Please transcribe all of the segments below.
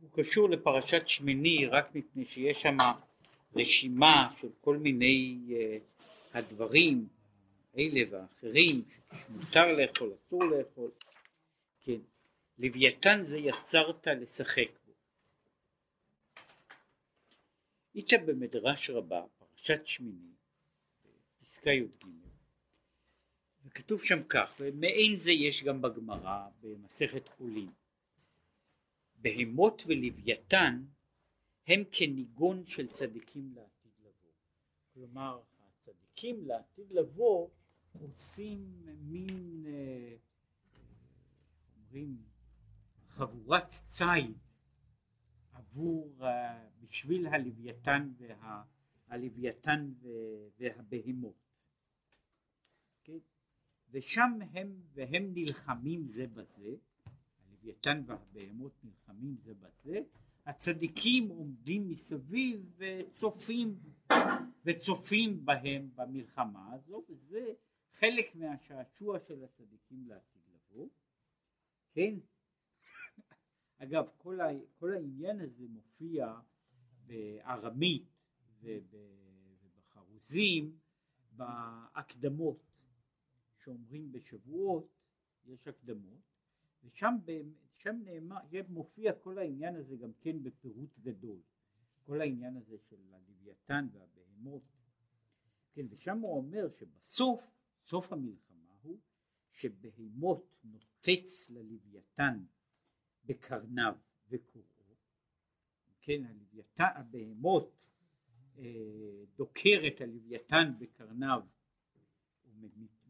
הוא קשור לפרשת שמיני רק מפני שיש שם רשימה של כל מיני uh, הדברים אלה ואחרים שמותר לאכול, אסור לאכול, כן, לוויתן זה יצרת לשחק בו. איתה במדרש רבה, פרשת שמיני, פסקה י"ג, וכתוב שם כך, ומעין זה יש גם בגמרא במסכת חולין, בהמות ולוויתן הם כניגון של צדיקים לעתיד לבוא. כלומר, הצדיקים לעתיד לבוא עושים מין, אה, אומרים, חבורת ציד עבור, אה, בשביל הלוויתן, וה, הלוויתן והבהמות. כן? ושם הם, והם נלחמים זה בזה, הלוויתן והבהמות נלחמים זה בזה, הצדיקים עומדים מסביב וצופים, וצופים בהם במלחמה הזו, וזה חלק מהשעשוע של הצדיקים לעתיד לבוא, כן? אגב, כל, ה, כל העניין הזה מופיע בארמית ובחרוזים בהקדמות שאומרים בשבועות, יש הקדמות, ושם שם נאמר, מופיע כל העניין הזה גם כן בפירוט גדול, כל העניין הזה של הלוויתן והבהמות, כן, ושם הוא אומר שבסוף, סוף המלחמה הוא שבהמות נוצץ ללוויתן בקרניו וקוראו, כן, הלוויתן, הבהמות אה, דוקר את הלוויתן בקרניו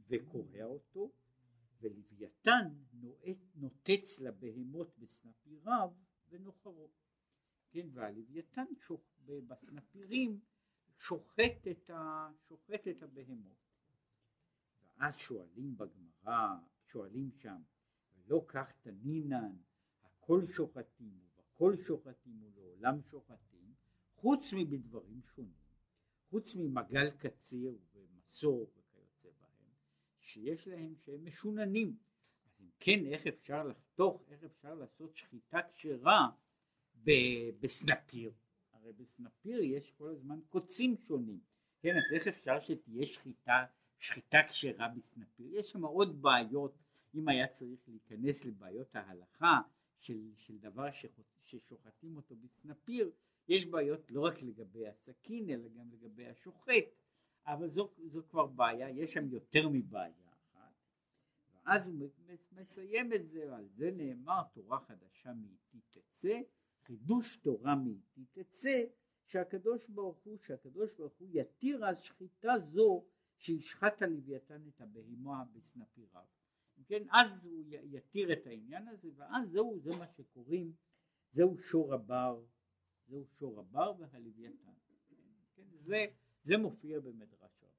וקורע אותו, ולוויתן נוטץ לבהמות בסנפיריו ונוחרו. כן, והלוויתן בסנפירים שוחט את, ה, שוחט את הבהמות. ואז שואלים בגמרא, שואלים שם, ולא כך תנינן, הכל שוחטים ובכל שוחטים ולעולם שוחטים, חוץ מבדברים שונים, חוץ ממגל קציר ומסור שיש להם שהם משוננים. אז אם כן, איך אפשר לחתוך, איך אפשר לעשות שחיטה כשרה בסנפיר? הרי בסנפיר יש כל הזמן קוצים שונים. כן, אז איך אפשר שתהיה שחיטה, שחיטה כשרה בסנפיר? יש שם עוד בעיות, אם היה צריך להיכנס לבעיות ההלכה של, של דבר ששוחטים אותו בסנפיר, יש בעיות לא רק לגבי הסכין אלא גם לגבי השוחט. אבל זו, זו כבר בעיה, יש שם יותר מבעיה ואז הוא מסיים את זה, על זה נאמר תורה חדשה מאיתי תצא, חידוש תורה מאיתי תצא, שהקדוש ברוך הוא, שהקדוש ברוך הוא יתיר אז שחיטה זו שישחט הלוויתן את הבהמה בסנפיריו. כן, אז הוא יתיר את העניין הזה, ואז זהו, זה מה שקוראים, זהו שור הבר, זהו שור הבר והלוויתן. כן, זה זה מופיע במדרש רבה.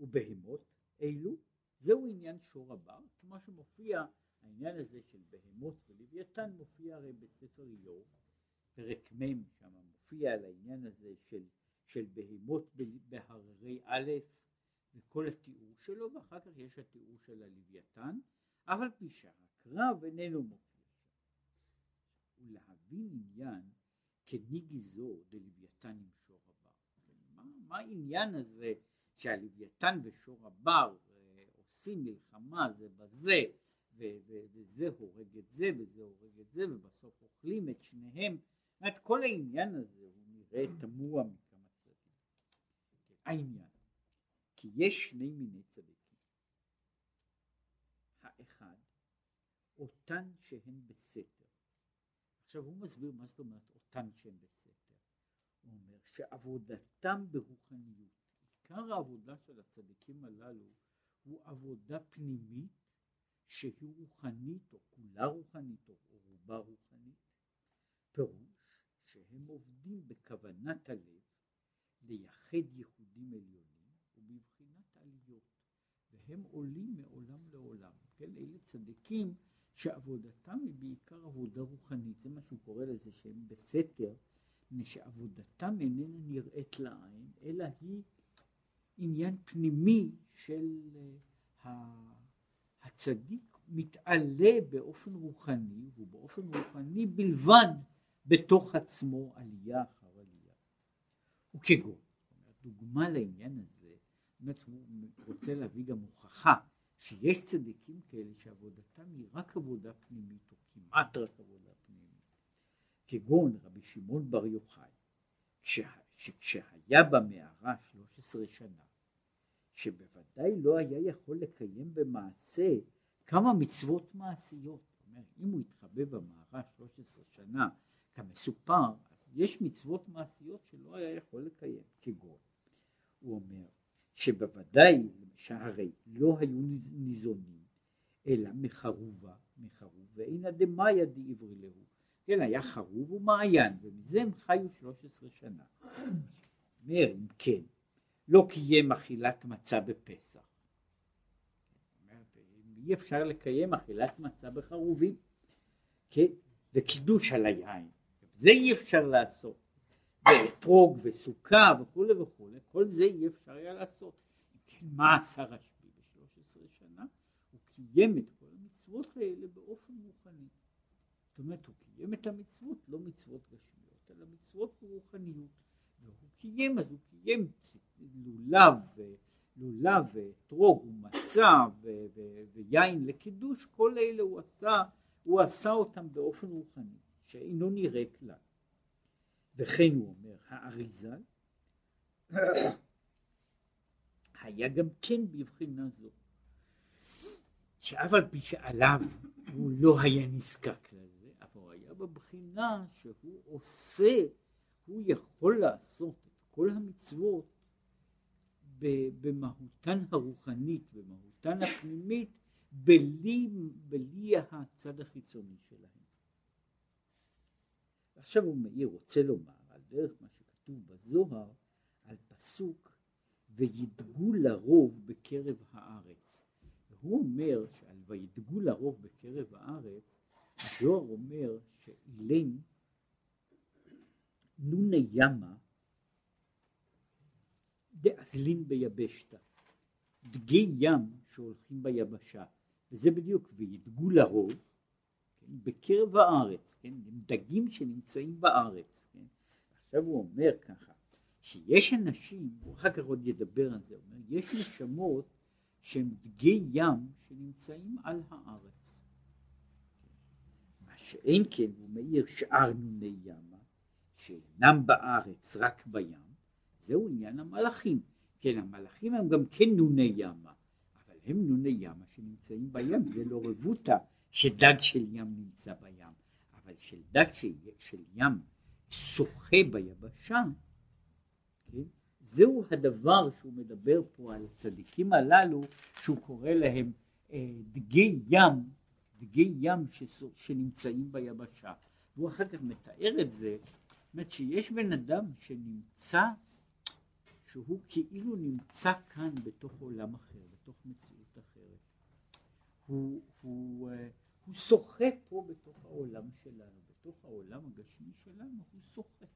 ובהמות אלו, זהו עניין שור הבר, כמו שמופיע העניין הזה של בהמות ולוויתן מופיע הרי בספר איוב, פרק מ' שם מופיע על העניין הזה של, של בהמות בהררי א' וכל התיאור שלו, ואחר כך יש התיאור של הלוויתן, אף על פי שהקרב איננו מופיע שם. ולהבין עניין כניגי זו דלוויתן עם שור הבר. מה, מה העניין הזה שהלוויתן ושור הבר אה, עושים מלחמה זה בזה וזה הורג את זה וזה הורג את זה ובסוף אוכלים את שניהם. אומרת כל העניין הזה הוא נראה תמוה מכמה צדדים. העניין כי יש שני מיני צדיקים. האחד אותן שהן בסתר. עכשיו הוא מסביר מה זאת אומרת אותן שהן בסתר. הוא אומר שעבודתם ברוחניות, עיקר העבודה של הצדיקים הללו הוא עבודה פנימית שהיא רוחנית או כולה רוחנית או רובה רוחנית, פירוש שהם עובדים בכוונת הלב לייחד ייחודים עליונים ובבחינת עליות והם עולים מעולם לעולם, כן, אלה צדיקים שעבודתם היא בעיקר עבודה רוחנית, זה מה שהוא קורא לזה שהם בסתר, מפני שעבודתם איננה נראית לעין, אלא היא עניין פנימי של uh, הצדיק מתעלה באופן רוחני, ובאופן רוחני בלבד, בתוך עצמו עלייה אחר עלייה. וכגון, דוגמה לעניין הזה, באמת הוא רוצה להביא גם הוכחה שיש צדיקים כאלה שעבודתם היא רק עבודה פנימית, או כמעט רק עבודה פנימית. כגון רבי שמעון בר יוחאי, שכשהיה במערה 13 שנה, שבוודאי לא היה יכול לקיים במעשה כמה מצוות מעשיות. אומר, אם הוא התחבא במערה 13 שנה כמסופר, אז יש מצוות מעשיות שלא היה יכול לקיים, כגון. הוא אומר שבוודאי, שהרי לא היו ניזונים, אלא מחרובה, מחרוב, ואינא דמאיה דעברי להו. כן, היה חרוב ומעיין, ומזה הם חיו 13 שנה. אומר, אם כן, לא קיים אכילת מצה בפסח. אי אפשר לקיים אכילת מצה בחרובים, כן, וקידוש על היין, זה אי אפשר לעשות, ואתרוג וסוכה וכולי וכולי, כל זה אי אפשר היה לעשות. כן, מה עשה רשב"י ב-13 שנה? הוא קיים את כל המצוות האלה באופן רוחני. זאת אומרת, הוא קיים את המצוות, לא מצוות גשמיות, אלא מצוות רוחניות. והוא קיים, אז הוא קיים לולב, לולב ואתרוג ומצה ויין לקידוש, כל אלה הוא עשה, הוא עשה אותם באופן רוחני, שאינו נראה כלל. וכן הוא אומר, האריזה היה גם כן בבחינה זו, שאף על פי שעליו הוא לא היה נזקק לזה, אבל הוא היה בבחינה שהוא עושה, הוא יכול לעשות את כל המצוות במהותן הרוחנית, במהותן הפנימית, בלי, בלי הצד החיצוני שלהם. עכשיו הוא מאיר רוצה לומר על דרך מה שכתוב בזוהר על פסוק וידגו לרוב בקרב הארץ. והוא אומר שעל וידגו לרוב בקרב הארץ, הזוהר אומר שאילן נונה ימה דאזלין ביבשתא, דגי ים שהולכים ביבשה, וזה בדיוק, וידגו לרוב, כן, בקרב הארץ, כן, דגים שנמצאים בארץ, כן, עכשיו הוא אומר ככה, שיש אנשים, הוא אחר כך עוד ידבר על זה, אומר, יש נשמות שהם דגי ים שנמצאים על הארץ. מה שאין כן, הוא מאיר שאר נוני ימה, שאינם בארץ רק בים, זהו עניין המלאכים. כן, המלאכים הם גם כן נוני ימה, אבל הם נוני ימה שנמצאים בים, זה לא רבותא שדג של ים נמצא בים, אבל של דג של, של ים שוחה ביבשה, כן, זהו הדבר שהוא מדבר פה על הצדיקים הללו, שהוא קורא להם אה, דגי ים, דגי ים שסו, שנמצאים ביבשה. והוא אחר כך מתאר את זה, אומרת שיש בן אדם שנמצא שהוא כאילו נמצא כאן בתוך עולם אחר, בתוך מציאות אחרת. הוא, הוא, אה, הוא שוחה פה בתוך העולם שלנו, בתוך העולם הגשמי שלנו, הוא שוחה.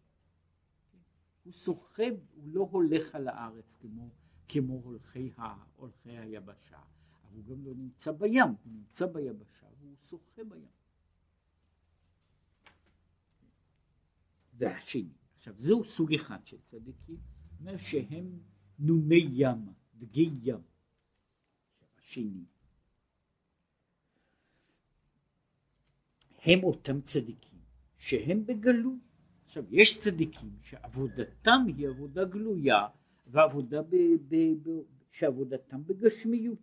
הוא שוחה, הוא לא הולך על הארץ כמו, כמו הולכי, ה, הולכי היבשה, אבל הוא גם לא נמצא בים, הוא נמצא ביבשה והוא שוחה בים. והשני, עכשיו זהו סוג אחד של צדיקים. אומר שהם נוני ים, דגי ים. השני, הם אותם צדיקים שהם בגלות. עכשיו, יש צדיקים שעבודתם היא עבודה גלויה ועבודה ב, ב, ב, שעבודתם בגשמיות,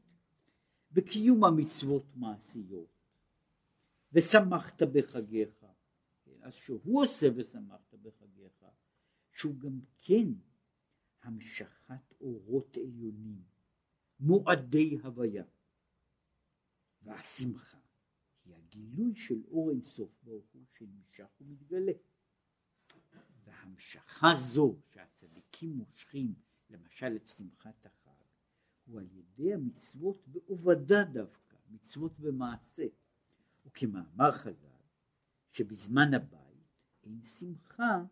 בקיום המצוות מעשיות. ושמחת בחגיך, אז שהוא עושה ושמחת בחגיך, שהוא גם כן המשכת אורות עליונים, מועדי הוויה. והשמחה היא הגילוי של אור אינסוף ברוך הוא שנמשך ומתגלה. והמשכה זו שהצדיקים מושכים, למשל את שמחת החג, הוא על ידי המצוות בעובדה דווקא, מצוות במעשה. וכמאמר חז"ל, שבזמן הבית אין שמחה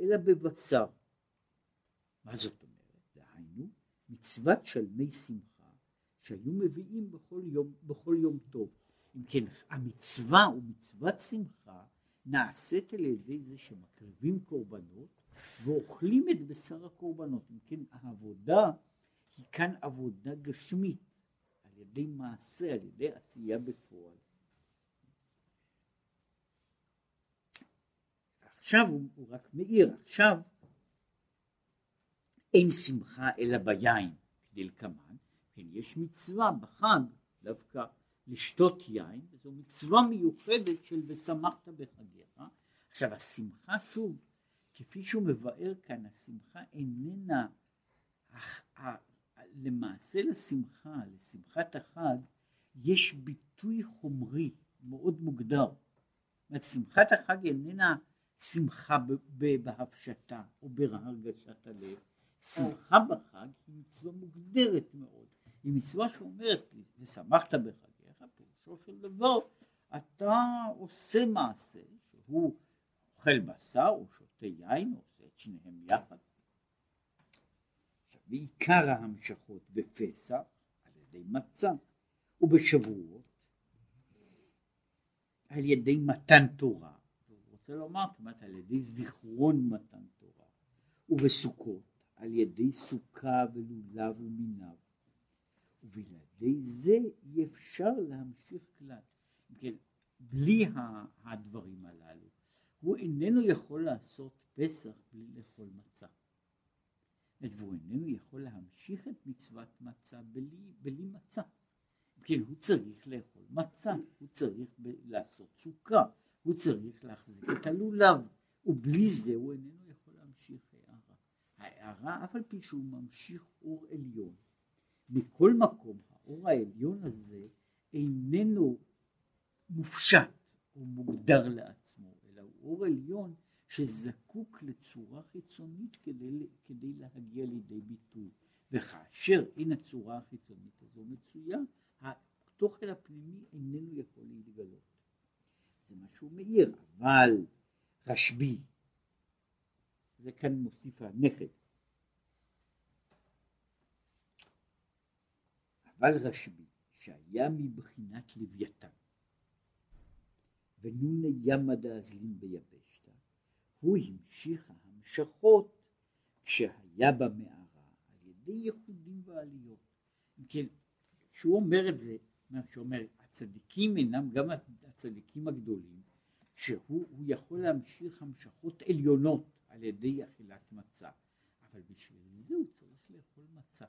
אלא בבשר. מה זאת אומרת? דהיינו, מצוות שלמי שמחה שהיו מביאים בכל יום, בכל יום טוב. אם כן, המצווה ומצוות שמחה נעשית על ידי זה שמקריבים קורבנות ואוכלים את בשר הקורבנות. אם כן, העבודה היא כאן עבודה גשמית, על ידי מעשה, על ידי עשייה בפועל. עכשיו הוא, הוא רק מאיר, עכשיו אין שמחה אלא ביין, כדלקמן, כן, יש מצווה בחג דווקא לשתות יין, וזו מצווה מיוחדת של ושמחת בחגיך. עכשיו השמחה שוב, כפי שהוא מבאר כאן, השמחה איננה, למעשה לשמחה, לשמחת החג, יש ביטוי חומרי מאוד מוגדר. זאת אומרת, שמחת החג איננה שמחה בהפשטה או בהרגשת הלב. שמחה בחג היא מצווה מוגדרת מאוד. היא מצווה שאומרת לי, ושמחת בחגיך, פירושו של דבר, אתה עושה מעשה שהוא אוכל בשר או שותה יין, או עושה את שניהם יחד. ועיקר ההמשכות בפסח על ידי מצה ובשבועות על ידי מתן תורה רוצה לומר כמעט על ידי זיכרון מתן תורה, ובסוכות על ידי סוכה ולולב ומינב, ובלעדי זה אי אפשר להמשיך כלל. כן, בלי הדברים הללו, הוא איננו יכול לעשות פסח בלי לאכול מצה. והוא איננו יכול להמשיך את מצוות מצה בלי, בלי מצה. כן, הוא צריך לאכול מצה, הוא צריך לעשות סוכה, הוא צריך להחזיק את הלולב, ובלי זה הוא איננו יכול להמשיך הערה. הערה, אף על פי שהוא ממשיך אור עליון, מכל מקום האור העליון הזה איננו מופשט או מוגדר לעצמו, אלא הוא אור עליון שזקוק לצורה חיצונית כדי, כדי להגיע לידי ביטוי. וכאשר אין הצורה החיצונית הזו מצויה, התוכן הפנימי איננו יכול להתגלות. זה שהוא מאיר, אבל רשב"י, זה כאן מוסיף הנכד, אבל רשב"י, שהיה מבחינת לוויתן, ונוני ימא דאזלין ביבשתא, הוא המשיך ההמשכות כשהיה במערה, על ידי ייחודים ועליות. אם כן, כשהוא אומר את זה, מה שאומר, הצדיקים אינם גם הצדיקים הגדולים, שהוא יכול להמשיך המשכות עליונות על ידי אכילת מצה, אבל בשביל זה הוא צריך לאכול מצה.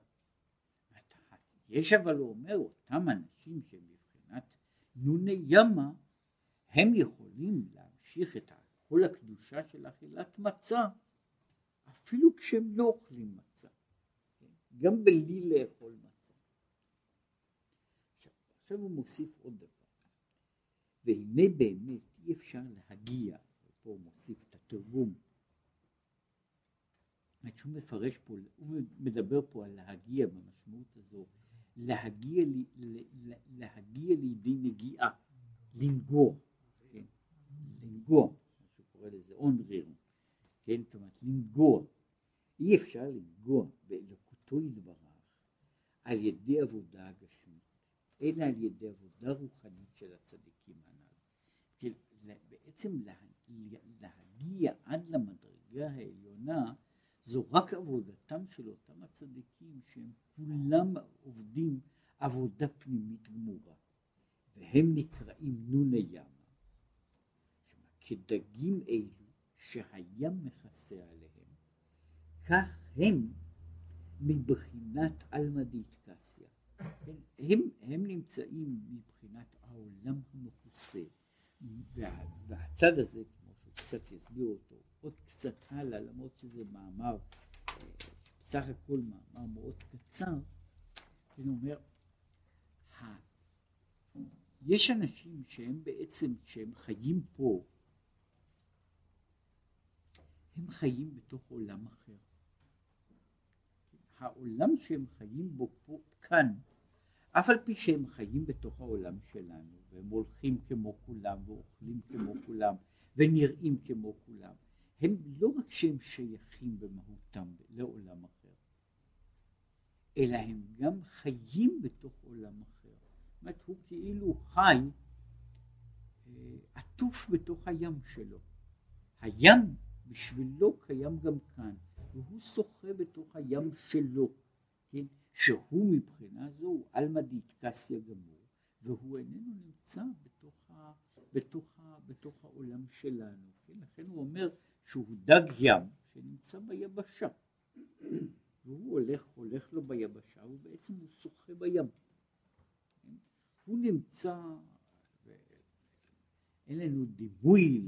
יש אבל הוא אומר, אותם אנשים שהם מבחינת נוני ימה, הם יכולים להמשיך את כל הקדושה של אכילת מצה, אפילו כשהם לא אוכלים מצה, כן? גם בלי לאכול מצה. עכשיו הוא מוסיף עוד דבר. והנה באמת אי אפשר להגיע, פה הוא מוסיף את התרגום, שהוא מפרש פה, הוא מדבר פה על להגיע במשמעות הזו, להגיע, להגיע לידי נגיעה, לנגוע, כן, לנגוע, מה שהוא קורא לזה אונריר, כן, זאת אומרת לנגוע, אי אפשר לנגוע באלוקותו יתברך על ידי עבודה הגשמית. אלא על ידי עבודה רוחנית של הצדיקים הנ"ל. בעצם להגיע עד למדרגה העליונה זו רק עבודתם של אותם הצדיקים שהם כולם עובדים עבודה פנימית גמורה והם נקראים נוני ימה כדגים אלו שהים מכסה עליהם כך הם מבחינת עלמא דאיטקסיה כן, הם, הם נמצאים מבחינת העולם המכוסה. וה, והצד הזה כמו שקצת יסביר אותו עוד קצת הלאה למרות שזה מאמר בסך הכל מאמר מאוד קצר אני אומר יש אנשים שהם בעצם כשהם חיים פה הם חיים בתוך עולם אחר. העולם שהם חיים בו פה, כאן אף על פי שהם חיים בתוך העולם שלנו, והם הולכים כמו כולם, ואוכלים כמו כולם, ונראים כמו כולם, הם לא רק שהם שייכים במהותם לעולם אחר, אלא הם גם חיים בתוך עולם אחר. זאת אומרת, הוא כאילו חי עטוף בתוך הים שלו. הים בשבילו קיים גם כאן, והוא שוחה בתוך הים שלו, כן? שהוא מבחינה זו הוא עלמא דיתקסיה גמור, והוא איננו נמצא בתוך, ה, בתוך, ה, בתוך העולם שלנו, כן? לכן הוא אומר שהוא דג ים שנמצא ביבשה, והוא הולך, הולך לו ביבשה, ובעצם הוא שוחה בים. כן? הוא נמצא, אין לנו דימוי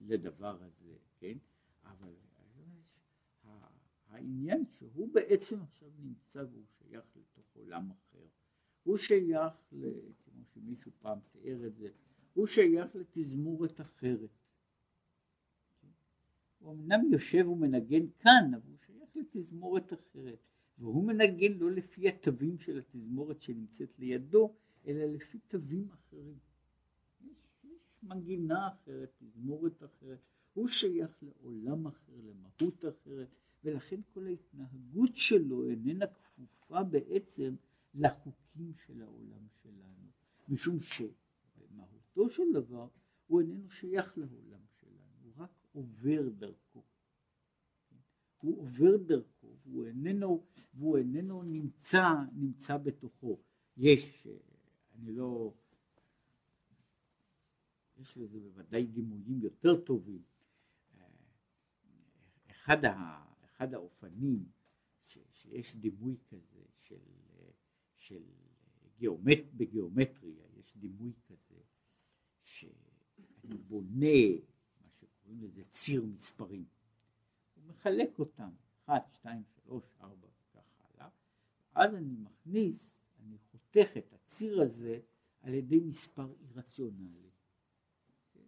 לדבר הזה, כן? העניין שהוא בעצם עכשיו נמצא והוא שייך לתוך עולם אחר. הוא שייך, כמו שמישהו פעם תיאר את זה, הוא שייך לתזמורת אחרת. הוא אמנם יושב ומנגן כאן, אבל הוא שייך לתזמורת אחרת. והוא מנגן לא לפי התווים של התזמורת שנמצאת לידו, אלא לפי תווים אחרים. יש מנגינה אחרת, תזמורת אחרת. הוא שייך לעולם אחר, למהות אחרת, ולכן כל ההתנהגות שלו איננה כפופה בעצם לחוקים של העולם שלנו, משום שבמהותו של דבר הוא איננו שייך לעולם שלנו, הוא רק עובר דרכו. הוא עובר דרכו והוא איננו, והוא איננו נמצא, נמצא בתוכו. יש, אני לא, יש לזה בוודאי דימויים יותר טובים. אחד, ה, אחד האופנים ש, שיש דימוי כזה של, של גיאומט, בגיאומטריה יש דימוי כזה שאני בונה מה שקוראים לזה ציר מספרים. הוא מחלק אותם, 1, 2, 3, 4 וכך הלאה, אז אני מכניס, אני חותך את הציר הזה על ידי מספר אירציונלי. כן?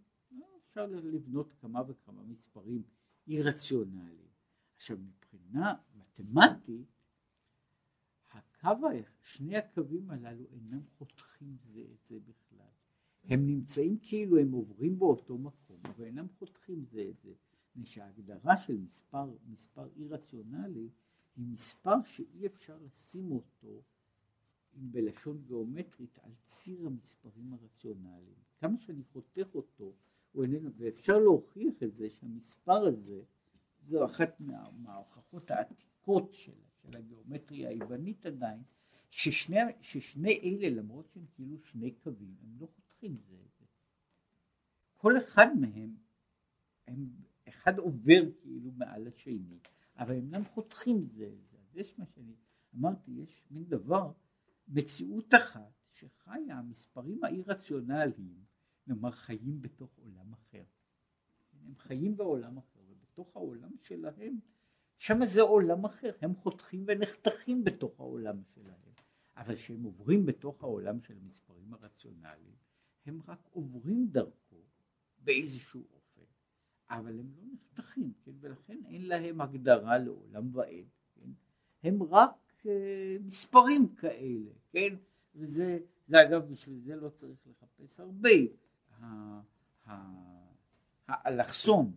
אפשר לבנות כמה וכמה מספרים אירציונלי. עכשיו מבחינה מתמטית, הקו, שני הקווים הללו אינם חותכים זה את זה בכלל. הם נמצאים כאילו הם עוברים באותו מקום, אבל אינם חותכים זה את זה. מפני שההגדרה של מספר, מספר אי רציונלי היא מספר שאי אפשר לשים אותו אם בלשון גיאומטרית על ציר המספרים הרציונליים. כמה שאני חותך אותו הוא איננו, ואפשר להוכיח את זה שהמספר הזה זו אחת מה, מההוכחות העתיקות של, של הגיאומטריה היוונית עדיין, ששני, ששני אלה למרות שהם כאילו שני קווים הם לא חותכים זה את זה. כל אחד מהם, הם, אחד עובר כאילו מעל השני, אבל הם אינם חותכים זה את זה. אז יש מה שאני אמרתי, יש מין דבר, מציאות אחת שחיה המספרים האי רציונליים נאמר חיים בתוך עולם אחר. הם חיים בעולם אחר, ובתוך העולם שלהם, שם זה עולם אחר, הם חותכים ונחתכים בתוך העולם שלהם. אבל כשהם עוברים בתוך העולם של המספרים הרציונליים, הם רק עוברים דרכו באיזשהו אופן, אבל הם לא נחתכים, כן? ולכן אין להם הגדרה לעולם ועד, כן? הם רק uh, מספרים כאלה, כן? וזה, זה אגב, בשביל זה לא צריך לחפש הרבה. האלכסון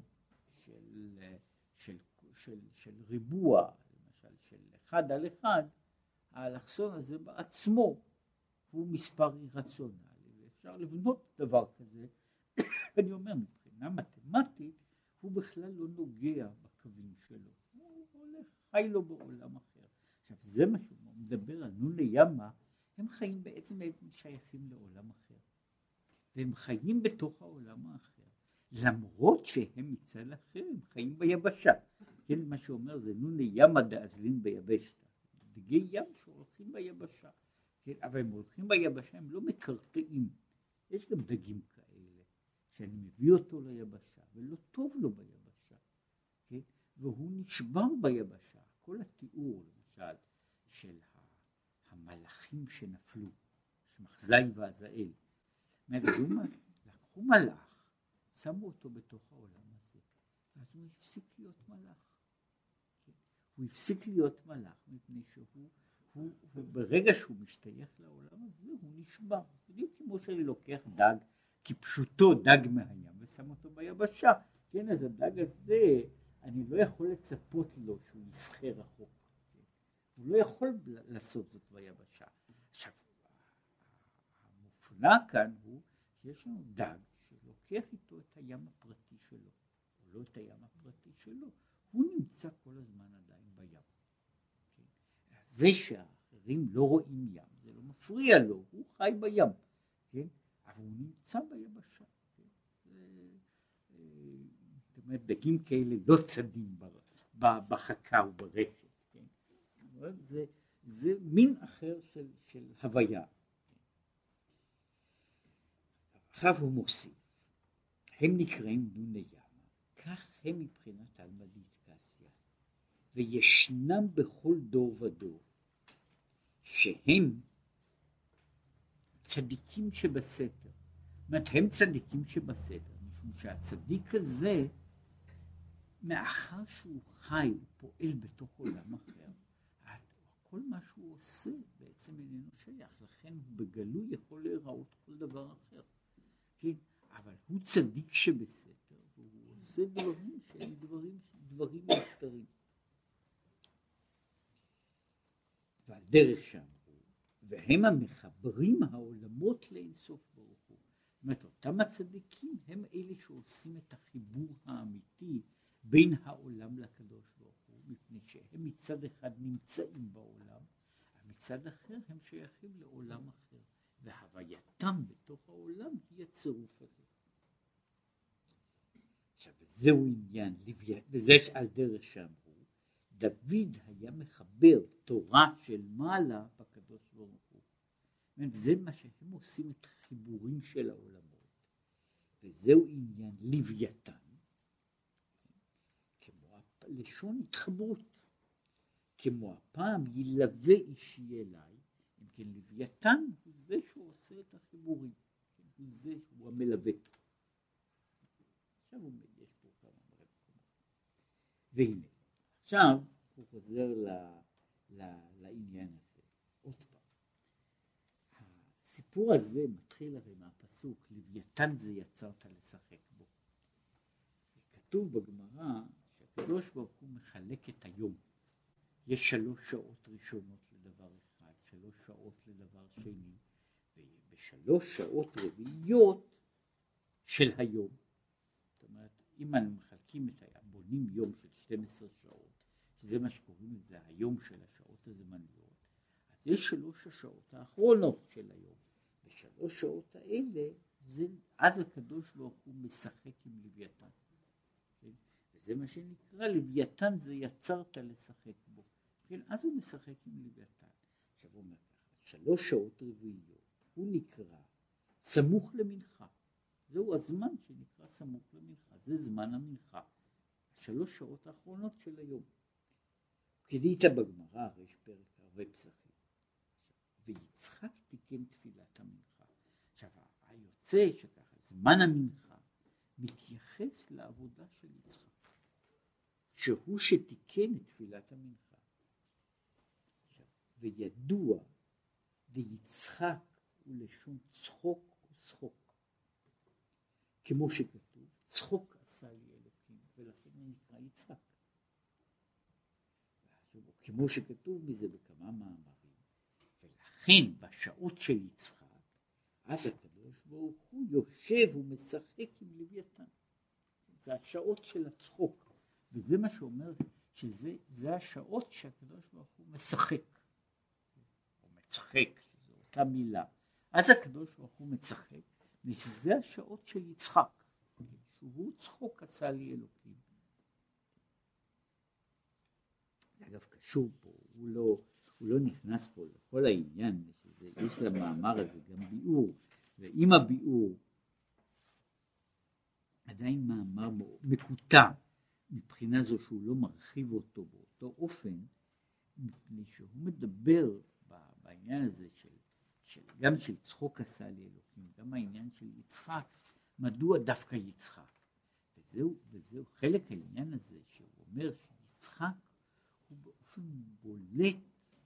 של, של, ריבוע, למשל של אחד על אחד, האלכסון הזה בעצמו הוא מספר אירציונלי, ואפשר לבנות דבר כזה, אני אומר מבחינה מתמטית הוא בכלל לא נוגע בקווים שלו, הוא הולך, חי לו בעולם אחר. עכשיו זה מה שהוא מדבר על נוני ימה, הם חיים בעצם, בעצם שייכים לעולם אחר. והם חיים בתוך העולם האחר, למרות שהם מצד אחר, הם חיים ביבשה. כן, מה שאומר זה נוני ימא דאזלין ביבשתא. דגי ים שהולכים ביבשה. כן, אבל הם הולכים ביבשה, הם לא מקרטעים. יש גם דגים כאלה, שאני מביא אותו ליבשה, ולא טוב לו ביבשה. כן, והוא נשבר ביבשה. כל התיאור, למשל, של המלאכים שנפלו, שמחזאי ועזאל, לקחו מלאך, שמו אותו בתוך העולם הזה, ואז הוא הפסיק להיות מלאך. הוא הפסיק להיות מלאך מפני שהוא, הוא, הוא, ברגע שהוא משתייך לעולם הזה הוא נשבר. בדיוק כמו שאני לוקח דג כפשוטו דג מהים ושם אותו ביבשה. כן, אז הדג הזה, אני לא יכול לצפות לו שהוא יסחה רחוק. הוא לא יכול לעשות זאת ביבשה. עכשיו, המופלא כאן הוא שיש לנו דג לוקח איתו את הים הפרטי שלו, או לא את הים הפרטי שלו, הוא נמצא כל הזמן עדיין בים. כן? זה שהאחרים לא רואים ים, זה לא מפריע לו, הוא חי בים, כן? אבל הוא נמצא ביבשה. כן? אה, זאת אומרת, דגים כאלה לא צדים בחכה וברשת. כן? זה, זה מין אחר של, של הוויה. עכשיו הוא מוסיף, הם נקראים נוני ימה, כך הם מבחינת תלמדית וישנם בכל דור ודור, שהם צדיקים שבסתר. זאת אומרת, הם צדיקים שבסתר, משום שהצדיק הזה, מאחר שהוא חי, הוא פועל בתוך עולם אחר, כל מה שהוא עושה בעצם איננו שייך, לכן הוא בגלוי יכול להיראות כל דבר אחר. כן, אבל הוא צדיק שבסתר, והוא עושה דברים שהם דברים, דברים נסתרים. ועל דרך שאמרו, והם המחברים העולמות לאינסוף ברוך הוא. זאת אומרת, אותם הצדיקים הם אלה שעושים את החיבור האמיתי בין העולם לקדוש ברוך הוא, מפני שהם מצד אחד נמצאים בעולם, מצד אחר הם שייכים לעולם אחר. והווייתם בתוך העולם היא הצירוף הזה. עכשיו זהו עניין, וזה על דרך שאמרו, דוד היה מחבר תורה של מעלה בקדוש ברוך הוא. זה מה שהם עושים את החיבורים של העולמות, וזהו עניין לוויתן, כמו לשון התחברות, כמו הפעם ילווה אישי אליי, אם כן לוויתן הוא זה שהוא עושה את החיבורים, כן, הוא זה, הוא המלווה. עכשיו הוא יש פה כמה מקומות. והנה, עכשיו הוא חוזר ל, ל, לעניין הזה. עוד פעם, הסיפור הזה מתחיל הרי מהפסוק, לוויתן זה יצרת לשחק בו. כתוב בגמרא שהקדוש ברוך הוא מחלק את היום. יש שלוש שעות ראשונות לדבר אחד, שלוש שעות לדבר שני, ובשלוש שעות רביעיות של היום. זאת אומרת, אם אנחנו מחלקים את היום, בונים יום של 12 שעות, שזה מה שקוראים לזה היום של השעות הזמניות, אז יש שלוש השעות האחרונות של היום. בשלוש שעות האלה, זה, אז הקדוש ברוך הוא משחק עם לוויתן. כן? וזה מה שנקרא לוויתן זה יצרת לשחק בו. כן, אז הוא משחק עם לוויתן. עכשיו הוא אומר שלוש שעות רביעיות, הוא נקרא סמוך למנחה. זהו הזמן שנקרא סמוך למנחה, זה זמן המנחה. שלוש שעות האחרונות של היום. כדאית בגמרא, יש פרק הרבה פסחים. ויצחק תיקן תפילת המנחה. עכשיו, היוצא שככה, זמן המנחה מתייחס לעבודה של יצחק, שהוא שתיקן את תפילת המנחה. וידוע ויצחק הוא לשון צחוק וצחוק. כמו שכתוב, צחוק עשה לי אלוקים, ולכן הוא נקרא יצחק. כמו שכתוב מזה בכמה מאמרים, ולכן בשעות של יצחק, אז הקדוש ברוך הוא יושב ומשחק עם לוויתן. זה השעות של הצחוק, וזה מה שאומר שזה השעות שהקדוש ברוך הוא משחק. מצחק, זו אותה מילה. אז הקדוש ברוך הוא מצחק, ושזה השעות של יצחק, שהוא צחוק עשה לי אלוקים. אגב קשור פה, הוא לא, הוא לא נכנס פה לכל העניין, שזה, יש למאמר הזה גם ביאור, ועם הביאור עדיין מאמר מקוטע מבחינה זו שהוא לא מרחיב אותו באותו אופן, מפני שהוא מדבר בעניין הזה של, של גם של צחוק עשה לי אלוקים, גם העניין של יצחק, מדוע דווקא יצחק? וזהו, וזהו חלק העניין הזה שהוא אומר שיצחק הוא באופן בולט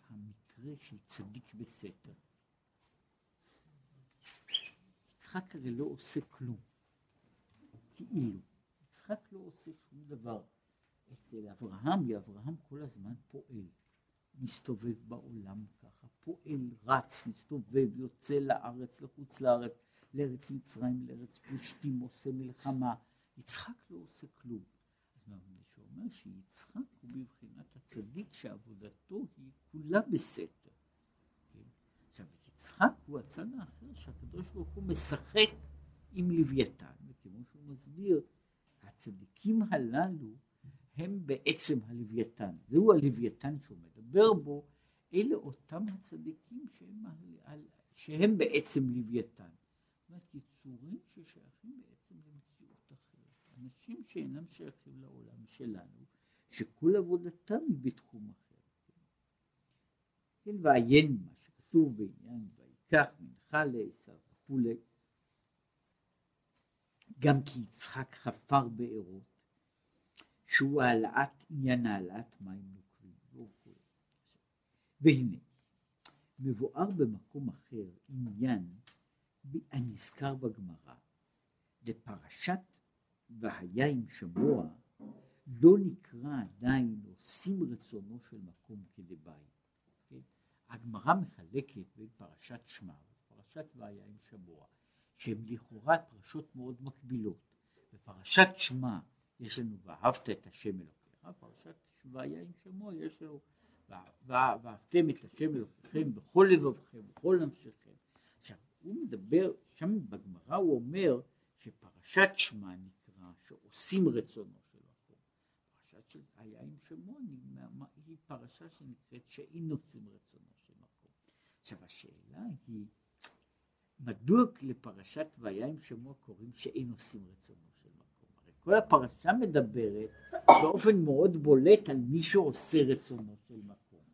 המקרה של צדיק בסתר. יצחק הרי לא עושה כלום, כאילו. יצחק לא עושה שום דבר. אצל אברהם, ואברהם כל הזמן פועל. מסתובב בעולם ככה, פועל, רץ, מסתובב, יוצא לארץ, לחוץ לארץ, לארץ מצרים, לארץ פלישתים, עושה מלחמה. יצחק לא עושה כלום. אז מה שאומר שיצחק הוא בבחינת הצדיק שעבודתו היא כולה בסתר. עכשיו, יצחק הוא הצד האחר שהקדוש ברוך הוא משחק עם לוויתן, וכמו שהוא מסביר, הצדיקים הללו הם בעצם הלוויתן. זהו הלוויתן שהוא מדבר בו, אלה אותם הצדיקים שהם, שהם בעצם לוויתן. זאת יצורים ששייכים בעצם למציאות אחרת. אנשים שאינם שייכים לעולם שלנו, שכל עבודתם היא בתחום אחר. כן, ועיין מה שכתוב בעניין ויקח מנחה לעשר וכולי. גם כי יצחק חפר בארות, שהוא העלאת עניין העלאת מים נוקבים. והנה, מבואר במקום אחר עניין הנזכר בגמרא, לפרשת והיה עם שמוע, לא נקרא עדיין עושים רצונו של מקום כדבעי. הגמרא מחלקת בין פרשת שמע ופרשת והיה עם שמוע, שהן לכאורה פרשות מאוד מקבילות. בפרשת שמע יש לנו ואהבת את השם אלוקיך, פרשת והיה עם שמוע יש לנו ואהבתם את השם אלוקיכם בכל לבבכם, בכל נפשכם. עכשיו, הוא מדבר, שם בגמרא הוא אומר שפרשת שמע נקרא שעושים רצונו של מקום. פרשת של היה עם שמוע היא פרשה שנקראת שאין עושים רצונו. עכשיו, השאלה היא מדוע לפרשת והיה עם שמוע קוראים שאין עושים רצונו של מקום? הרי כל הפרשה מדברת באופן מאוד בולט על מי שעושה רצונו של מקום.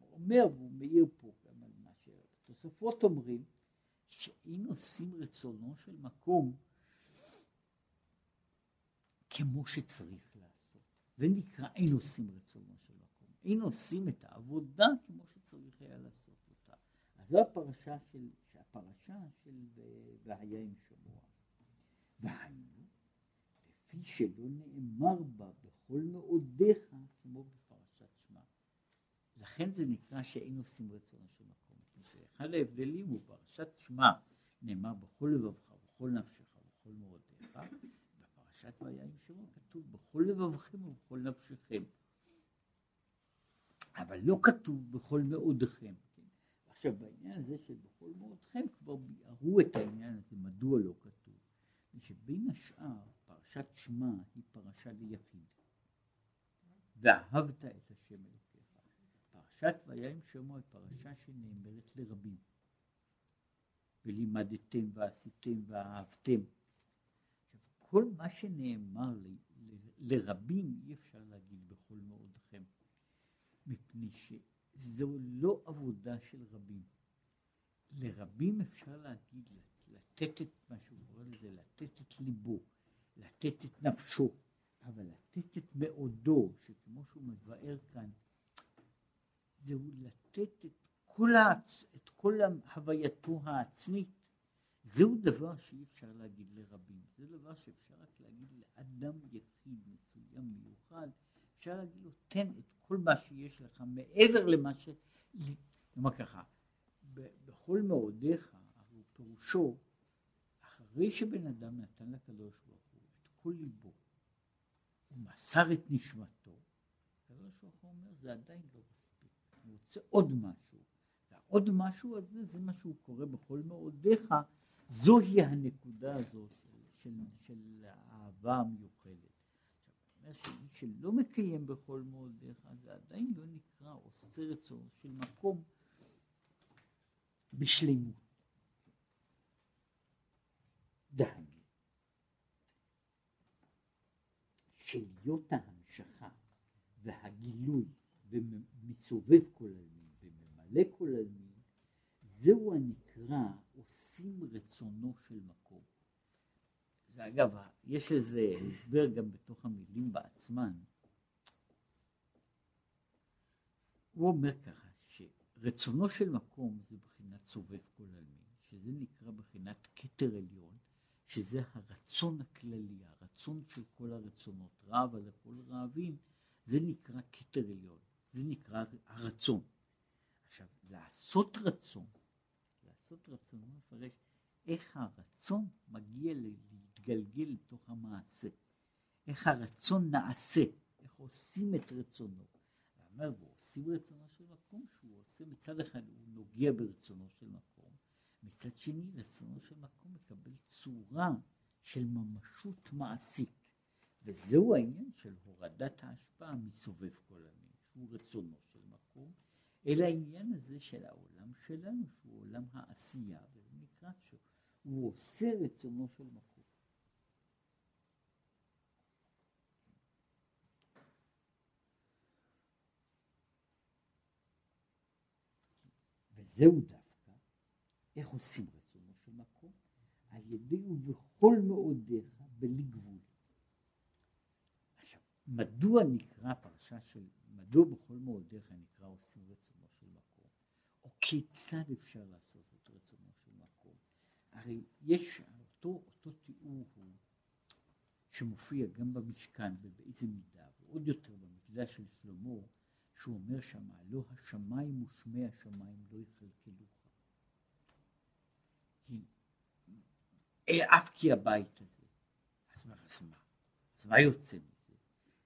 הוא אומר, והוא מעיר פה גם על מה שהתוספות אומרים, שאין עושים רצונו של מקום כמו שצריך לעשות. זה נקרא אין עושים רצונו של מקום. אין עושים את העבודה כמו שצריך היה לעשות זו הפרשה של הפרשה של והיה עם שבוע. והיינו, לפי שלא נאמר בה בכל מאודיך כמו בפרשת שמע. לכן זה נקרא שאין עושים רצונו של מקום. אחד ההבדלים הוא פרשת שמע נאמר בכל לבבך, בכל נפשך, בכל מאודיך. בפרשת והיה עם שבוע כתוב בכל לבבכם ובכל נפשכם. אבל לא כתוב בכל מאודיכם. עכשיו בעניין הזה של בכל מאודכם כבר ביארו את העניין הזה, מדוע לא כתוב. שבין השאר פרשת שמע היא פרשה ליחיד. ואהבת את השם אלוקיך. פרשת והיה עם שמו היא פרשה שנאמרת לרבים. ולימדתם ועשיתם ואהבתם. כל מה שנאמר ל, ל, לרבים אי אפשר להגיד בכל מאודכם. מפני ש... זו לא עבודה של רבים. לרבים אפשר להגיד, לתת את מה שהוא קורא לזה, לתת את ליבו, לתת את נפשו, אבל לתת את מאודו, שכמו שהוא מבאר כאן, זהו לתת את כל, העצ... את כל הווייתו העצמית. זהו דבר שאי אפשר להגיד לרבים, זה דבר שאפשר רק להגיד לאדם יחיד מסוים מיוחד, אפשר להגיד לו תן את כל מה שיש לך מעבר למה ש... נאמר ככה, בכל מאודיך, אבל פירושו, אחרי שבן אדם נתן לקדוש ברוך הוא את כל ליבו, הוא מסר את נשמתו, הקדוש ברוך הוא אומר, זה עדיין לא מספיק, אני רוצה עוד משהו, והעוד משהו הזה, זה מה שהוא קורא בכל מאודיך, זוהי הנקודה הזאת של, של, של האהבה המיוחדת. אומר שמי שלא מקיים בכל מאודיך זה עדיין לא נקרא עושה רצון של מקום בשלמות. דהיינו, שלהיות ההמשכה והגילוי ומסובב כל עלמין וממלא כל עלמין זהו הנקרא עושים רצונו של מקום. ואגב, יש לזה הסבר גם בתוך המילים בעצמן. הוא אומר ככה, שרצונו של מקום זה בחינת סובב כל עלמין, שזה נקרא בחינת כתר עליון, שזה הרצון הכללי, הרצון של כל הרצונות, רב על הכל רעבים, זה נקרא כתר עליון, זה נקרא הרצון. עכשיו, לעשות רצון, לעשות רצון, הוא מפרש, איך הרצון מגיע להתגלגל לתוך המעשה, איך הרצון נעשה, איך עושים את רצונו. אומר, ועושים רצונו של מקום שהוא עושה מצד אחד הוא נוגע ברצונו של מקום, מצד שני רצונו של מקום מקבל צורה של ממשות מעשית. וזהו העניין של הורדת ההשפעה מסובב כל המין, שהוא רצונו של מקום, אל העניין הזה של העולם שלנו, שהוא עולם העשייה, וזה נקרא שהוא עושה רצונו של מקום. וזהו דווקא, איך עושים רצונו של מקום? על ידי ובכל מאודיך בלי גבול. עכשיו, מדוע נקרא פרשה של, מדוע בכל מאודיך נקרא עושים רצונו של מקום? או כיצד אפשר לעשות את רצונו של מקום? הרי יש, אותו, אותו תיאור הוא שמופיע גם במשכן ובאיזה מידה, ועוד יותר במקדש של שלמה, שהוא אומר שמה, לא השמיים ושמי השמיים לא יכלכלוך. אף כי הבית הזה. אז מה, אז מה? יוצא מזה?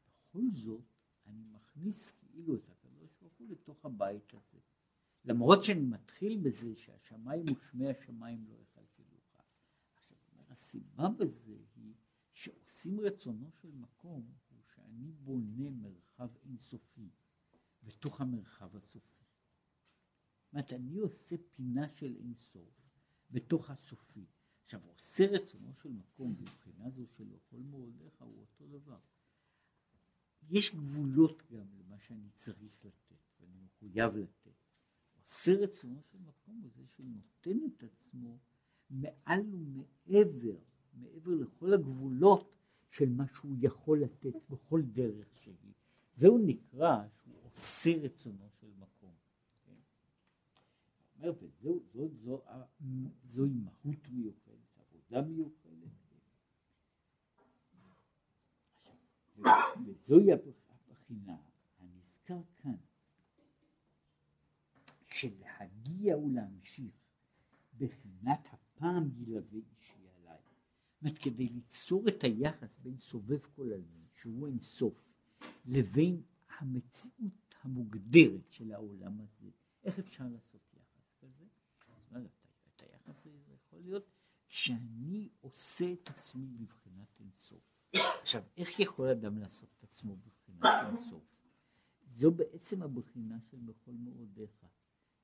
בכל זאת, אני מכניס כאילו את הקדוש ברוך הוא לתוך הבית הזה. למרות שאני מתחיל בזה שהשמיים ושמי השמיים לא יכלכלוך. עכשיו, הסיבה בזה היא שעושים רצונו של מקום הוא שאני בונה מרחב אינסופי. בתוך המרחב הסופי. זאת אומרת, אני עושה פינה של אינסוף בתוך הסופי. עכשיו, עושה רצונו של מקום מבחינה זו של כל מאודיך הוא אותו דבר. יש גבולות גם למה שאני צריך לתת ואני מחויב לתת. עושה רצונו של מקום הוא זה שנותן את עצמו מעל ומעבר, מעבר לכל הגבולות של מה שהוא יכול לתת בכל דרך שהיא. זהו נקרא עושה רצונו של מקום. כן? אומר, וזו, זו, זו, זוהי מהות מיוחדת, עבודה מיוחדת. וזוהי הבחינה הנזכר כאן, של להגיע ולהמשיך בחינת הפעם ילווה אישי עליי. זאת אומרת, כדי ליצור את היחס בין סובב כל עלמין, שהוא אין סוף, לבין המציאות המוגדרת של העולם הזה, איך אפשר לעשות יחס כזה? את היחס הזה יכול להיות שאני עושה את עצמי בבחינת אינסוף. עכשיו, איך יכול אדם לעשות את עצמו בבחינת אינסוף? זו בעצם הבחינה של בכל מאודיך.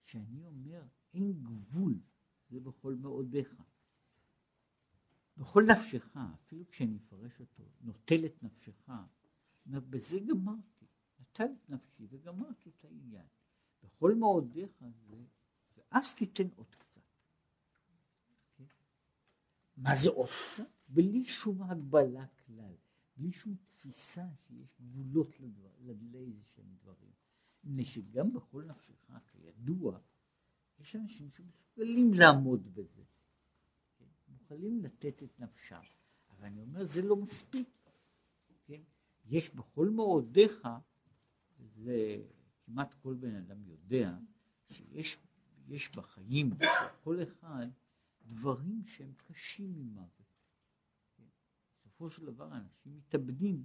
שאני אומר, אין גבול, זה בכל מאודיך. בכל נפשך, אפילו כשאני אפרש אותו, נוטל את נפשך, בזה גמרתי. נתן את נפשי וגמרתי את העניין. בכל מאודיך זה, ואז תיתן עוד קצת. כן? מה זה קצת? בלי שום הגבלה כלל, בלי שום תפיסה שיש גבולות לאיזה שהם דברים. מפני שגם בכל נפשך, כידוע, יש אנשים שמסוגלים לעמוד בזה. כן? מוכנים לתת את נפשם. אבל אני אומר, זה לא מספיק. כן? יש בכל מאודיך זה כמעט כל בן אדם יודע שיש בחיים כל אחד דברים שהם קשים ממוות. בסופו של דבר אנשים מתאבדים